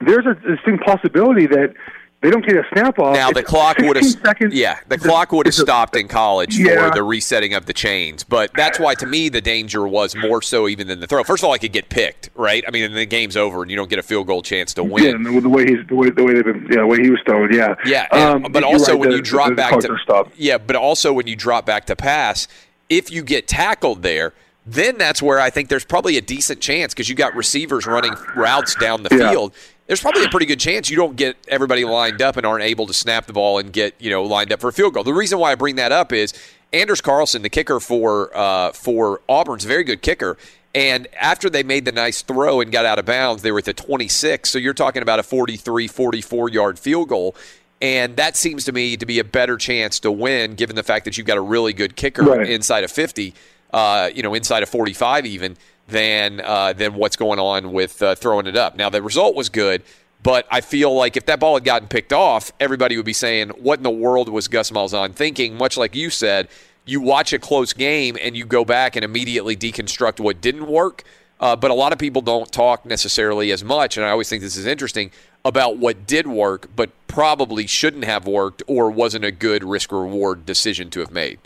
there's a distinct possibility that they don't get a snap off. Now the It's clock would 16 have seconds. yeah the clock would have it's a- stopped in college Yeah. for the resetting of the chains, but that's why to me the danger was more so even than the throw. First of all, I could get picked, right? I mean, and the game's over and you don't get a field goal chance to win. Yeah, the, way he's the way the way they've been, yeah, the way he was throwing, yeah, Yeah, and- Um, but also right, when the- you drop back to stopped. yeah, but also when you drop back to pass, if you get tackled there, then that's where I think there's probably a decent chance because you got receivers running routes down the Yeah. field. There's probably a pretty good chance you don't get everybody lined up and aren't able to snap the ball and get you know lined up for a field goal. The reason why I bring that up is Anders Carlson, the kicker for uh, for Auburn's a very good kicker. And after they made the nice throw and got out of bounds, they were at the 26. So you're talking about a 43, 44 yard field goal. And that seems to me to be a better chance to win, given the fact that you've got a really good kicker Right. inside of 50, uh, you know, inside of 45 even, than uh, than what's going on with uh, throwing it up. Now the result was good, but I feel like if that ball had gotten picked off, everybody would be saying, "What in the world was Gus Malzahn thinking?" Much like you said, you watch a close game and you go back and immediately deconstruct what didn't work. Uh, but a lot of people don't talk necessarily as much, and I always think this is interesting about what did work, but probably shouldn't have worked or wasn't a good risk reward decision to have made.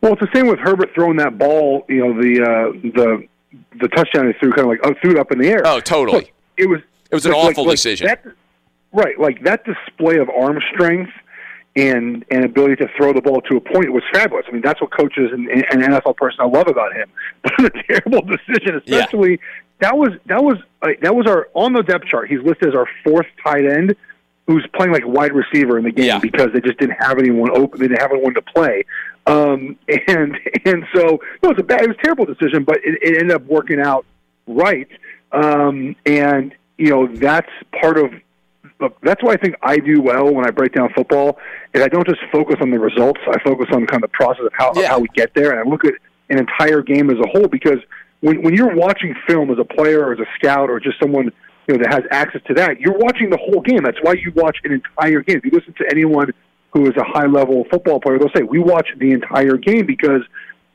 Well, it's the same with Herbert throwing that ball. You know, the uh, the the touchdown he threw, kind of like oh, threw it up in the air. Oh, totally. Look, it was It was an like- awful like decision. That, right, like that display of arm strength and and ability to throw the ball to a point was fabulous. I mean, that's what coaches and, and NFL personnel love about him. But it was a terrible decision, especially that was that was uh, that was our on the depth chart. He's listed as our fourth tight end who's playing like wide receiver in the game because they just didn't have anyone open. They didn't have anyone to play. Um, and and so it was a bad, it was a terrible decision, but it, it ended up working out right. Um, and you know that's part of look, that's why I think I do well when I break down football. Is I don't just focus on the results. I focus on kind of the process of how of how we get there, and I look at an entire game as a whole. Because when when you're watching film as a player or as a scout or just someone you know that has access to that, you're watching the whole game. That's why you watch an entire game. If you listen to anyone who is a high level football player, they'll say we watch the entire game because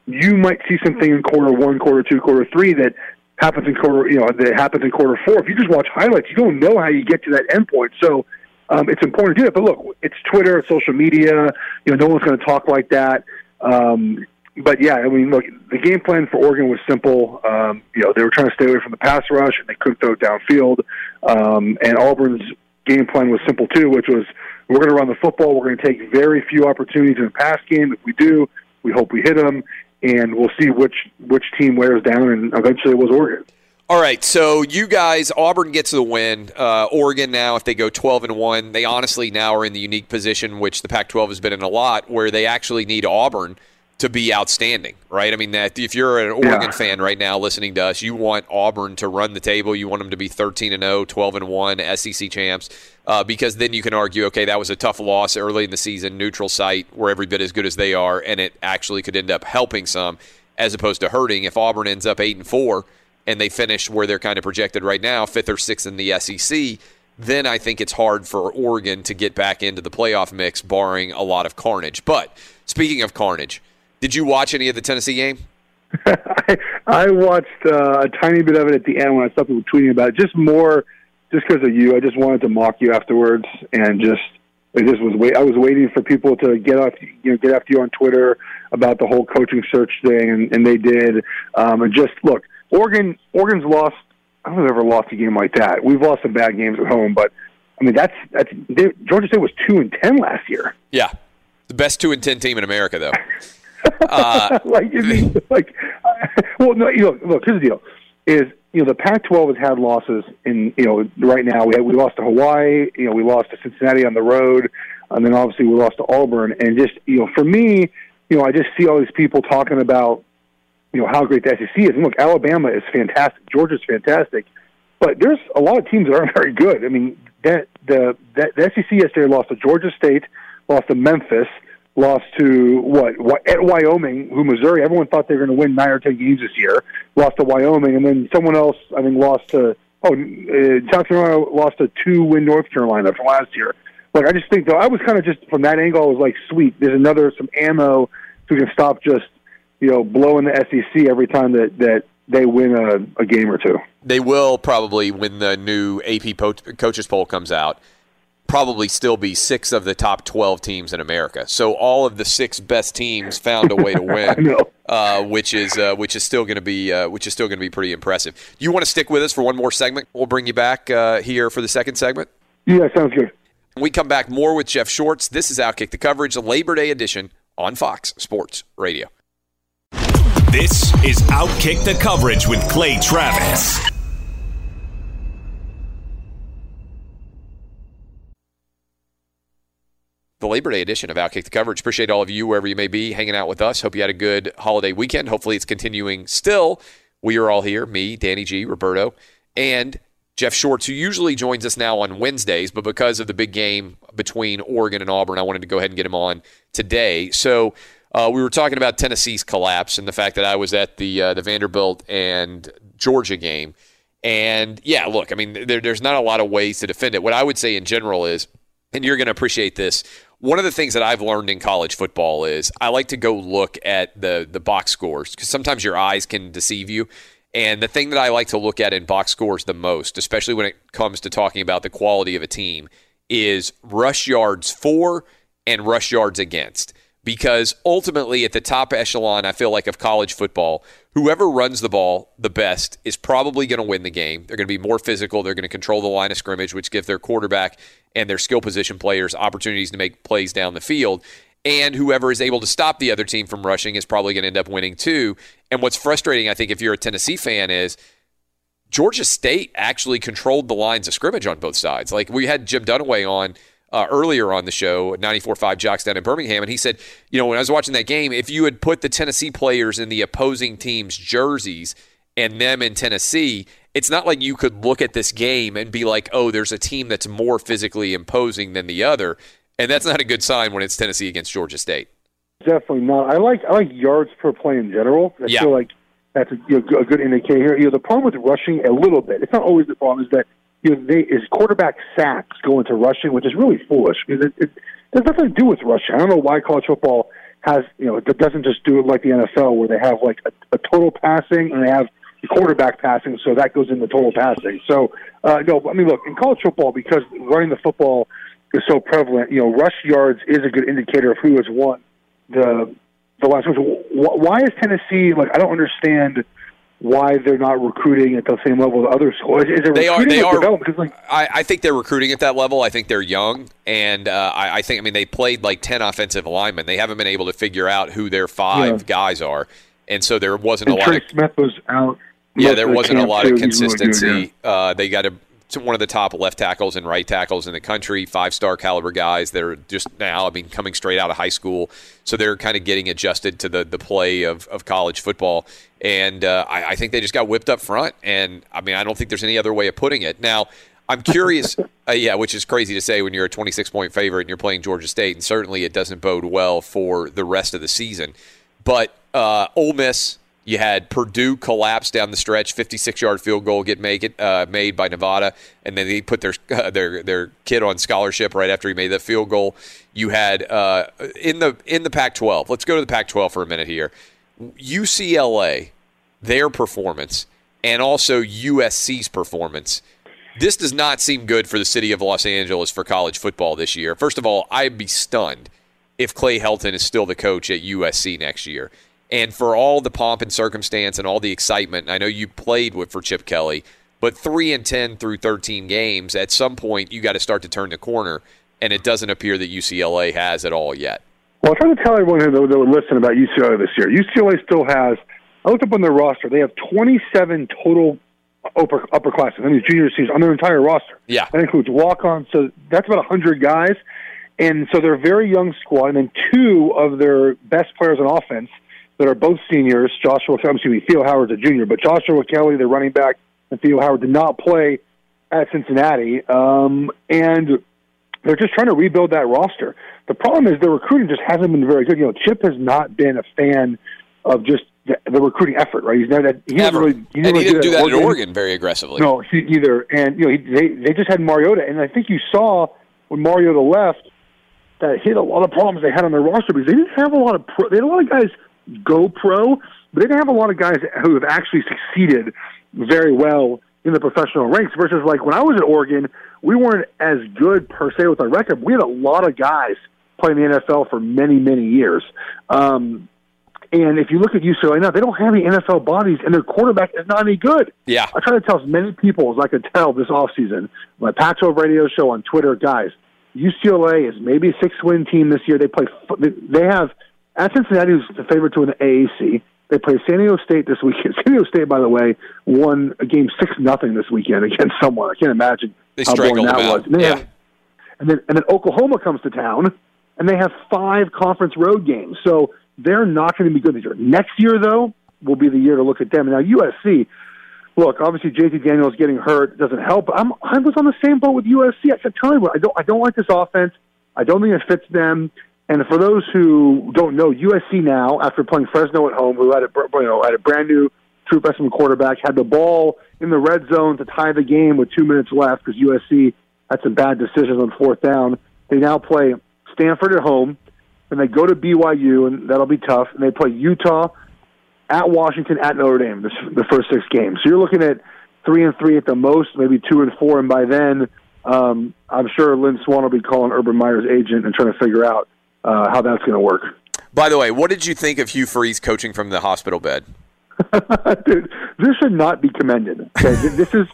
you might see something in quarter one, quarter two, quarter three that happens in quarter you know that happens in quarter four. If you just watch highlights, you don't know how you get to that endpoint. So um, it's important to do that. But look, it's Twitter, it's social media. You know, no one's going to talk like that. Um, but yeah, I mean, look, the game plan for Oregon was simple. Um, you know, they were trying to stay away from the pass rush, and they couldn't throw it downfield. Um, and Auburn's game plan was simple too, which was we're going to run the football. We're going to take very few opportunities in the pass game. If we do, we hope we hit them, and we'll see which which team wears down. And eventually, it was Oregon. All right, so you guys, Auburn gets the win. Uh, Oregon now, if they go twelve and one, they honestly now are in the unique position which the Pac-12 has been in a lot, where they actually need Auburn to be outstanding, right? I mean, that if you're an Oregon Yeah. fan right now listening to us, you want Auburn to run the table. You want them to be 13 and 0, 12 and 1, SEC champs, uh, because then you can argue, okay, that was a tough loss early in the season, neutral site, we're every bit as good as they are, and it actually could end up helping some as opposed to hurting. If Auburn ends up 8 and 4 and they finish where they're kind of projected right now, fifth or sixth in the SEC, then I think it's hard for Oregon to get back into the playoff mix, barring a lot of carnage. But speaking of carnage, did you watch any of the Tennessee game? I watched uh, a tiny bit of it at the end when I saw people tweeting about it. Just more, just because of you. I just wanted to mock you afterwards, and just it just was wait. I was waiting for people to get off, you know, get after you on Twitter about the whole coaching search thing, and, and they did. Um, and just look, Oregon, Oregon's lost. I don't think they've ever lost a game like that. We've lost some bad games at home, but I mean that's that's they, Georgia State was two and ten last year. Yeah, the best two and ten team in America, though. Uh, like, I mean, like, well, no, you know, look, here's the deal: is you know the Pac-12 has had losses in you know right now. We had, we lost to Hawaii, you know, we lost to Cincinnati on the road, and then obviously we lost to Auburn. And just you know, for me, you know, I just see all these people talking about you know how great the SEC is. And look, Alabama is fantastic, Georgia's fantastic, but there's a lot of teams that aren't very good. I mean, that the that the SEC yesterday lost to Georgia State, lost to Memphis lost to what, what at Wyoming, who Missouri. Everyone thought they were going to win nine or ten games this year. Lost to Wyoming, and then someone else I think lost to oh, uh, South Carolina lost a two-win North Carolina from last year. Like I just think though, I was kind of just from that angle. I was like, sweet, there's another some ammo we can stop just you know blowing the SEC every time that that they win a, a game or two. They will probably when the new AP po- coaches poll comes out. Probably still be six of the top twelve teams in America. So all of the six best teams found a way to win, uh, which is uh, which is still going to be uh, which is still going to be pretty impressive. You want to stick with us for one more segment? We'll bring you back uh, here for the second segment. Yeah, sounds good. When we come back more with Geoff Schwartz. This is Outkick the coverage, the Labor Day edition on Fox Sports Radio. This is Outkick the coverage with Clay Travis. The Labor Day edition of Outkick the Coverage. Appreciate all of you wherever you may be hanging out with us. Hope you had a good holiday weekend. Hopefully it's continuing still. We are all here, me, Danny G, Roberto, and Geoff Schwartz, who usually joins us now on Wednesdays, but because of the big game between Oregon and Auburn, I wanted to go ahead and get him on today. So uh, we were talking about Tennessee's collapse and the fact that I was at the uh, the Vanderbilt and Georgia game. And yeah, look, I mean, there, there's not a lot of ways to defend it. What I would say in general is, and you're going to appreciate this. One of the things that I've learned in college football is I like to go look at the the box scores because sometimes your eyes can deceive you. And the thing that I like to look at in box scores the most, especially when it comes to talking about the quality of a team, is rush yards for and rush yards against. Because ultimately, at the top echelon, I feel like of college football, whoever runs the ball the best is probably going to win the game. They're going to be more physical. They're going to control the line of scrimmage, which gives their quarterback and their skill position players opportunities to make plays down the field. And whoever is able to stop the other team from rushing is probably going to end up winning too. And what's frustrating, I think, if you're a Tennessee fan, is Georgia State actually controlled the lines of scrimmage on both sides. Like we had Jim Dunaway on uh, earlier on the show, 94.5 JOX down in Birmingham, and he said, you know, when I was watching that game, if you had put the Tennessee players in the opposing team's jerseys and them in Tennessee, it's not like you could look at this game and be like, oh, there's a team that's more physically imposing than the other. And that's not a good sign when it's Tennessee against Georgia State. Definitely not. I like I like yards per play in general. I Yeah. feel like that's a, you know, a good indicator. You know, the problem with rushing a little bit. It's not always the problem. Is that you know they is quarterback sacks go into rushing, which is really foolish because it, it there's nothing to do with rushing. I don't know why college football has you know it doesn't just do it like the NFL where they have like a, a total passing and they have quarterback passing, so that goes in the total passing. So uh, no, I mean look in college football because running the football is so prevalent. You know, rush yards is a good indicator of who has won the the last why is Tennessee like? I don't understand why they're not recruiting at the same level as other schools. Is it They are. They are. Because like I, I think they're recruiting at that level. I think they're young, and uh, I, I think. I mean, they played like ten offensive linemen. They haven't been able to figure out who their five Yeah. guys are, and so there wasn't and a lot Trey of Smith was out. yeah, there the wasn't a lot too. of He's really good, consistency. uh, they got to one of the top left tackles and right tackles in the country, five star caliber guys that are just now, I mean, coming straight out of high school. So they're kind of getting adjusted to the, the play of, of college football. And uh, I, I think they just got whipped up front. And I mean, I don't think there's any other way of putting it. Now, I'm curious, uh, yeah, which is crazy to say when you're a 26 point favorite and you're playing Georgia State, and certainly it doesn't bode well for the rest of the season. But uh, Ole Miss, you had Purdue collapse down the stretch, 56 yard field goal get make it uh, made by Nevada, and then they put their uh, their their kid on scholarship right after he made that field goal. You had uh, in the in the Pac-12. Let's go to the Pac-12 for a minute here. UCLA, their performance, and also USC's performance. This does not seem good for the city of Los Angeles for college football this year. First of all, I'd be stunned if Clay Helton is still the coach at USC next year. And for all the pomp and circumstance and all the excitement, I know you played with for Chip Kelly, but three and ten through thirteen games, at some point you got to start to turn the corner, and it doesn't appear that UCLA has at all yet. Well, I'm trying to tell everyone who that would listen about UCLA this year. UCLA still has. I looked up on their roster. They have 27 total upper upperclassmen. I mean, junior seniors on their entire roster. Yeah. That includes walk-ons. So that's about 100 guys, and so they're a very young squad. And then two of their best players on offense that are both seniors. Joshua, excuse me, Theo Howard's a junior, but Joshua Kelly, the running back, and Theo Howard did not play at Cincinnati, um, and they're just trying to rebuild that roster. The problem is their recruiting just hasn't been very good. You know, Chip has not been a fan of just the, the recruiting effort, right? He's never that he Ever. Really, he and he didn't do that at at Oregon very aggressively. No, he, either. And you know, he, they they just had Mariota, and I think you saw when Mariota left that hit a lot of problems they had on their roster because they didn't have a lot of pro. They had a lot of guys go pro, but they didn't have a lot of guys who have actually succeeded very well in the professional ranks. Versus like when I was at Oregon, we weren't as good per se with our record. We had a lot of guys playing the NFL for many many years. Um, and if you look at UCLA now, they don't have any NFL bodies, and their quarterback is not any good. Yeah. I try to tell as many people as I could tell this offseason, my Pac-12 radio show on Twitter, guys, UCLA is maybe a six-win team this year. They play. They have at Cincinnati, who's the favorite to win the AAC. They play San Diego State this weekend. San Diego State, by the way, won a game six nothing this weekend against someone. I can't imagine They how boring that was. And, Yeah. have- and then and then Oklahoma comes to town, and they have five conference road games. So they're not going to be good this year. Next year, though, will be the year to look at them. Now USC. Look, obviously JT Daniels getting hurt doesn't help. But I'm I was on the same boat with USC. I kept telling you what, I don't I don't like this offense. I don't think it fits them. And for those who don't know, USC now, after playing Fresno at home, who had a you know had a brand new true freshman quarterback, had the ball in the red zone to tie the game with two minutes left because USC had some bad decisions on fourth down. They now play Stanford at home, and they go to BYU, and that'll be tough. And they play Utah at Washington at Notre Dame the first six games. So you're looking at three and three at the most, maybe two and four, and by then, um, I'm sure Lynn Swann will be calling Urban Meyer's agent and trying to figure out uh, how that's going to work. By the way, what did you think of Hugh Freeze coaching from the hospital bed? Dude, this should not be commended. Okay, this is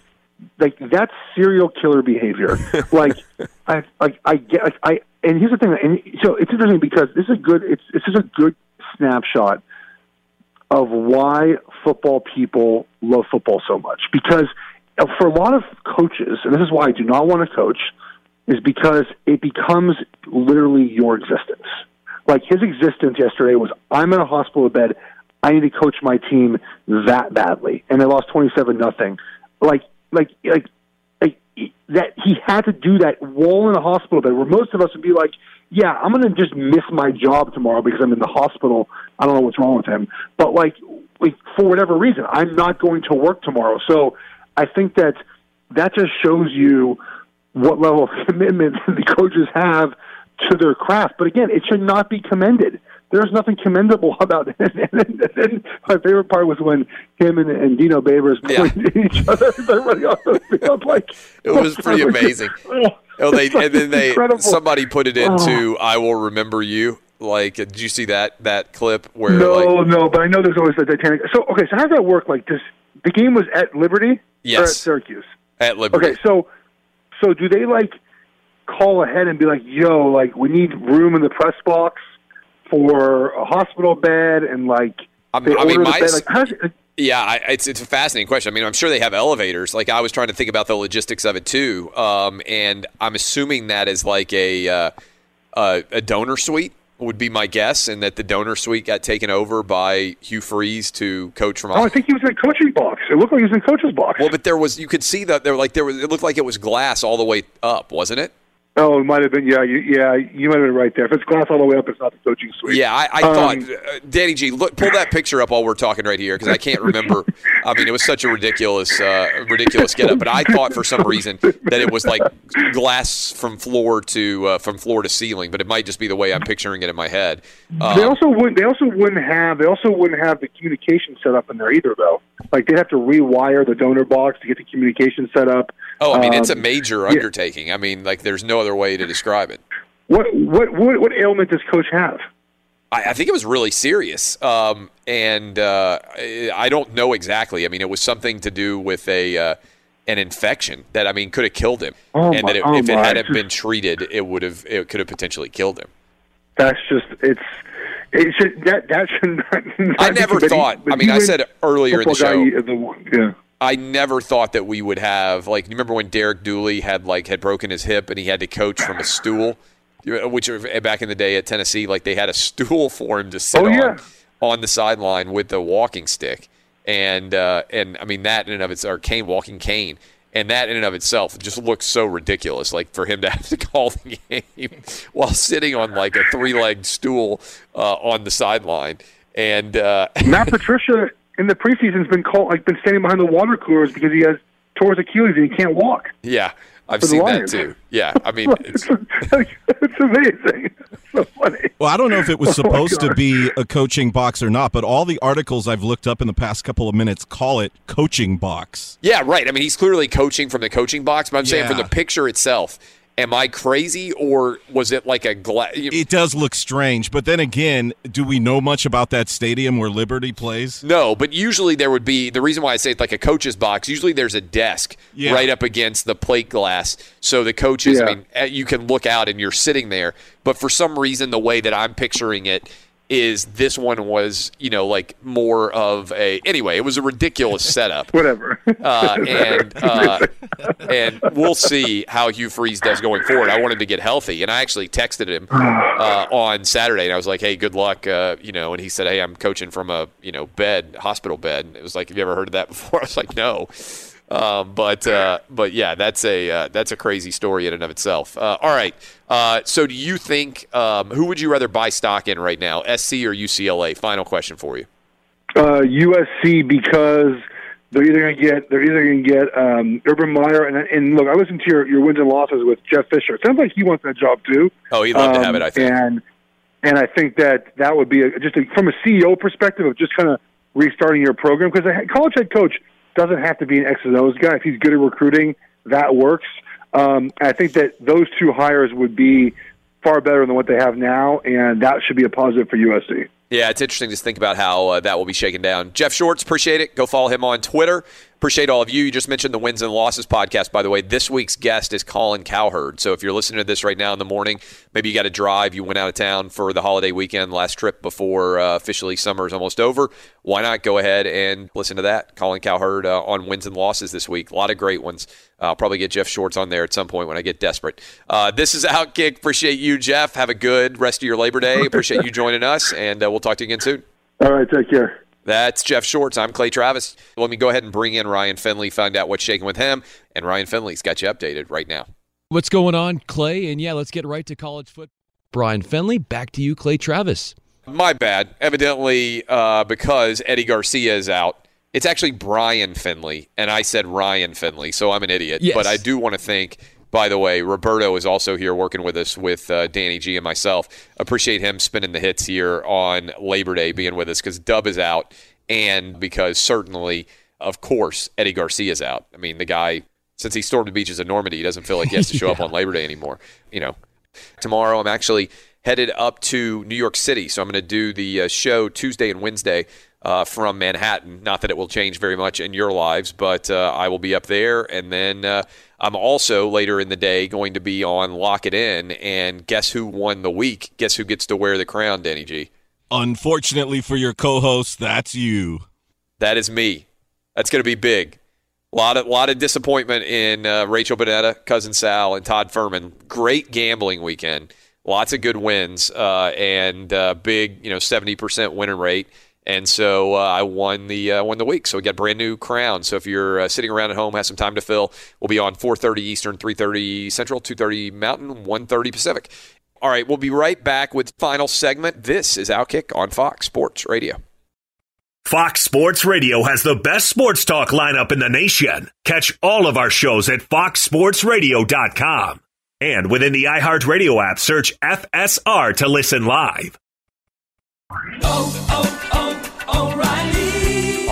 like that's serial killer behavior. Like, I like I get like, I and here's the thing. And so it's interesting because this is a good. It's this is a good snapshot of why football people love football so much. Because uh, for a lot of coaches, and this is why I do not want to coach, is because it becomes literally your existence. Like his existence yesterday was, I'm in a hospital bed. I need to coach my team that badly, and they lost twenty-seven nothing. Like, like, like, like that he had to do that while in a hospital bed, where most of us would be like, "Yeah, I'm going to just miss my job tomorrow because I'm in the hospital. I don't know what's wrong with him." But like, like for whatever reason, I'm not going to work tomorrow. So I think that that just shows you what level of commitment the coaches have to their craft. But again, it should not be commended. There's nothing commendable about it. And then, my favorite part was when him and, and Dino Babers pointed at each other. They're running off oh, the field like It was pretty amazing. Oh, oh, they and then they Incredible. somebody put it oh. into Oh. "I will remember you." Like, did you see that that clip where no, like no, but I know there's always the Titanic. So okay, so how does that work? Like, this the game was at Liberty or at Yes. Syracuse? at Liberty? Okay, so so do they like call ahead and be like, "Yo, like we need room in the press box for a hospital bed," and like I'm- they I mean, my- bed? Like, how's Yeah, I, it's it's a fascinating question. I mean, I'm sure they have elevators. Like I was trying to think about the logistics of it too, um, and I'm assuming that is like a uh, a, a donor suite would be my guess, and that the donor suite got taken over by Hugh Freeze to coach from. oh, I think he was in the coaching box. It looked like he was in the coach's box. Well, but there was you could see that there like there was it looked like it was glass all the way up, wasn't it? Oh, it might have been. Yeah, you, yeah, you might have been right there. If it's glass all the way up, it's not the coaching suite. Yeah, I, I Um, thought, uh, Danny G, look, pull that picture up while we're talking right here because I can't remember. I mean, it was such a ridiculous, uh, ridiculous getup. But I thought for some reason that it was like glass from floor to uh, from floor to ceiling. But it might just be the way I'm picturing it in my head. they Um, also wouldn't. They also wouldn't have. They also wouldn't have the communication set up in there either, though. Like they'd have to rewire the donor box to get the communication set up. oh, I mean, it's a Um, major yeah. undertaking. I mean, like, there's no other way to describe it. What what what what ailment does Coach have? I, I think it was really serious, um, and uh, I don't know exactly. I mean, it was something to do with a uh, an infection that I mean could have killed him, Oh and my- that it, oh if it hadn't been treated, it would have it could have potentially killed him. That's just it's. It should that that should not. not I never thought. I mean, I said earlier in the show. guy, the- yeah. I never thought that we would have like. You remember when Derek Dooley had like had broken his hip and he had to coach from a stool, which back in the day at Tennessee, like they had a stool for him to sit Oh, on yeah. on the sideline with the walking stick, and uh, and I mean that in and of itself, or cane walking cane. And that in and of itself just looks so ridiculous. Like for him to have to call the game while sitting on like a three-legged stool uh, on the sideline, And uh, Matt Patricia in the preseason's been called like been standing behind the water coolers because he has tore his Achilles and he can't walk. yeah, I've For the seen that too. Yeah, I mean, it's, it's amazing. It's so funny. Well, I don't know if it was Oh, supposed to be a coaching box or not, but all the articles I've looked up in the past couple of minutes call it coaching box. yeah, right. I mean, he's clearly coaching from the coaching box, but I'm saying from the picture itself. Am I crazy, or was it like a glass? It does look strange, but then again, do we know much about that stadium where Liberty plays? No, but usually there would be the reason why I say it's like a coach's box. Usually there's a desk Yeah. right up against the plate glass, so the coaches. I mean, eh, you can look out and you're sitting there. But for some reason, the way that I'm picturing it is this one was, you know, like more of a. Anyway, it was a ridiculous setup. Whatever. Uh, and uh, and we'll see how Hugh Freeze does going forward. I wanted to get healthy, and I actually texted him uh, on Saturday, and I was like, "Hey, good luck," uh, you know. And he said, "Hey, I'm coaching from a you know bed, hospital bed." And it was like, "Have you ever heard of that before?" I was like, "No." Um, but uh, but yeah, that's a uh, that's a crazy story in and of itself. Uh, all right. Uh, so do you think um, who would you rather buy stock in right now, SC or UCLA? Final question for you. Uh, USC because they're either going to get they're either going to get um, Urban Meyer and and look, I listened to your your wins and losses with Jeff Fisher. It sounds like he wants that job too. Oh, he'd love to have Um, it. I think. And and I think that that would be a, just a, from a CEO perspective of just kind of restarting your program because a college head coach doesn't have to be an X and O's guy. If he's good at recruiting, that works. Um, I think that those two hires would be far better than what they have now, and that should be a positive for USC. Yeah, it's interesting to think about how uh, that will be shaken down. Geoff Schwartz, appreciate it. Go follow him on Twitter. Appreciate all of you. You just mentioned the Wins and Losses podcast, by the way. This week's guest is Colin Cowherd. So if you're listening to this right now in the morning, maybe you got to drive, you went out of town for the holiday weekend, last trip before uh, officially summer is almost over. Why not go ahead and listen to that? Colin Cowherd uh, on Wins and Losses this week. A lot of great ones. I'll probably get Geoff Schwartz on there at some point when I get desperate. Uh, this is Outkick. Appreciate you, Jeff. Have a good rest of your Labor Day. Appreciate you joining us, and uh, we'll talk to you again soon. All right, take care. That's Geoff Schwartz. I'm Clay Travis. Let me go ahead and bring in Ryan Finley, find out what's shaking with him. And Ryan Finley's got you updated right now. What's going on, Clay? And yeah, let's get right to college football. Brian Finley, back to you, Clay Travis. My bad. Evidently, uh, because Eddie Garcia is out, it's actually Brian Finley, and I said Ryan Finley, so I'm an idiot. Yes. But I do want to thank, by the way, Roberto is also here working with us with uh, Danny G and myself. Appreciate him spinning the hits here on Labor Day, being with us because Dub is out, and because certainly, of course, Eddie Garcia is out. I mean, the guy, since he stormed the beaches of Normandy, he doesn't feel like he has to show up on Labor Day anymore. You know, tomorrow I'm actually headed up to New York City, so I'm going to do the uh, show Tuesday and Wednesday uh, from Manhattan. Not that it will change very much in your lives, but uh, I will be up there, and then uh, I'm also later in the day going to be on Lock It In, and guess who won the week? Guess who gets to wear the crown, Denny G? Unfortunately for your co-host, that's you. That is me. That's going to be big. A lot of lot of disappointment in uh, Rachel Bonnetta, cousin Sal, and Todd Fuhrman. Great gambling weekend. Lots of good wins uh, and uh, big, you know, seventy percent winning rate. And so uh, I won the uh, won the week. So we got a brand new crown. So if you're uh, sitting around at home, have some time to fill, we'll be on 4:30 Eastern, 3:30 Central, 2:30 Mountain, 1:30 Pacific. All right, we'll be right back with final segment. This is Outkick on Fox Sports Radio. Fox Sports Radio has the best sports talk lineup in the nation. Catch all of our shows at foxsportsradio.com. And within the iHeartRadio app, search FSR to listen live.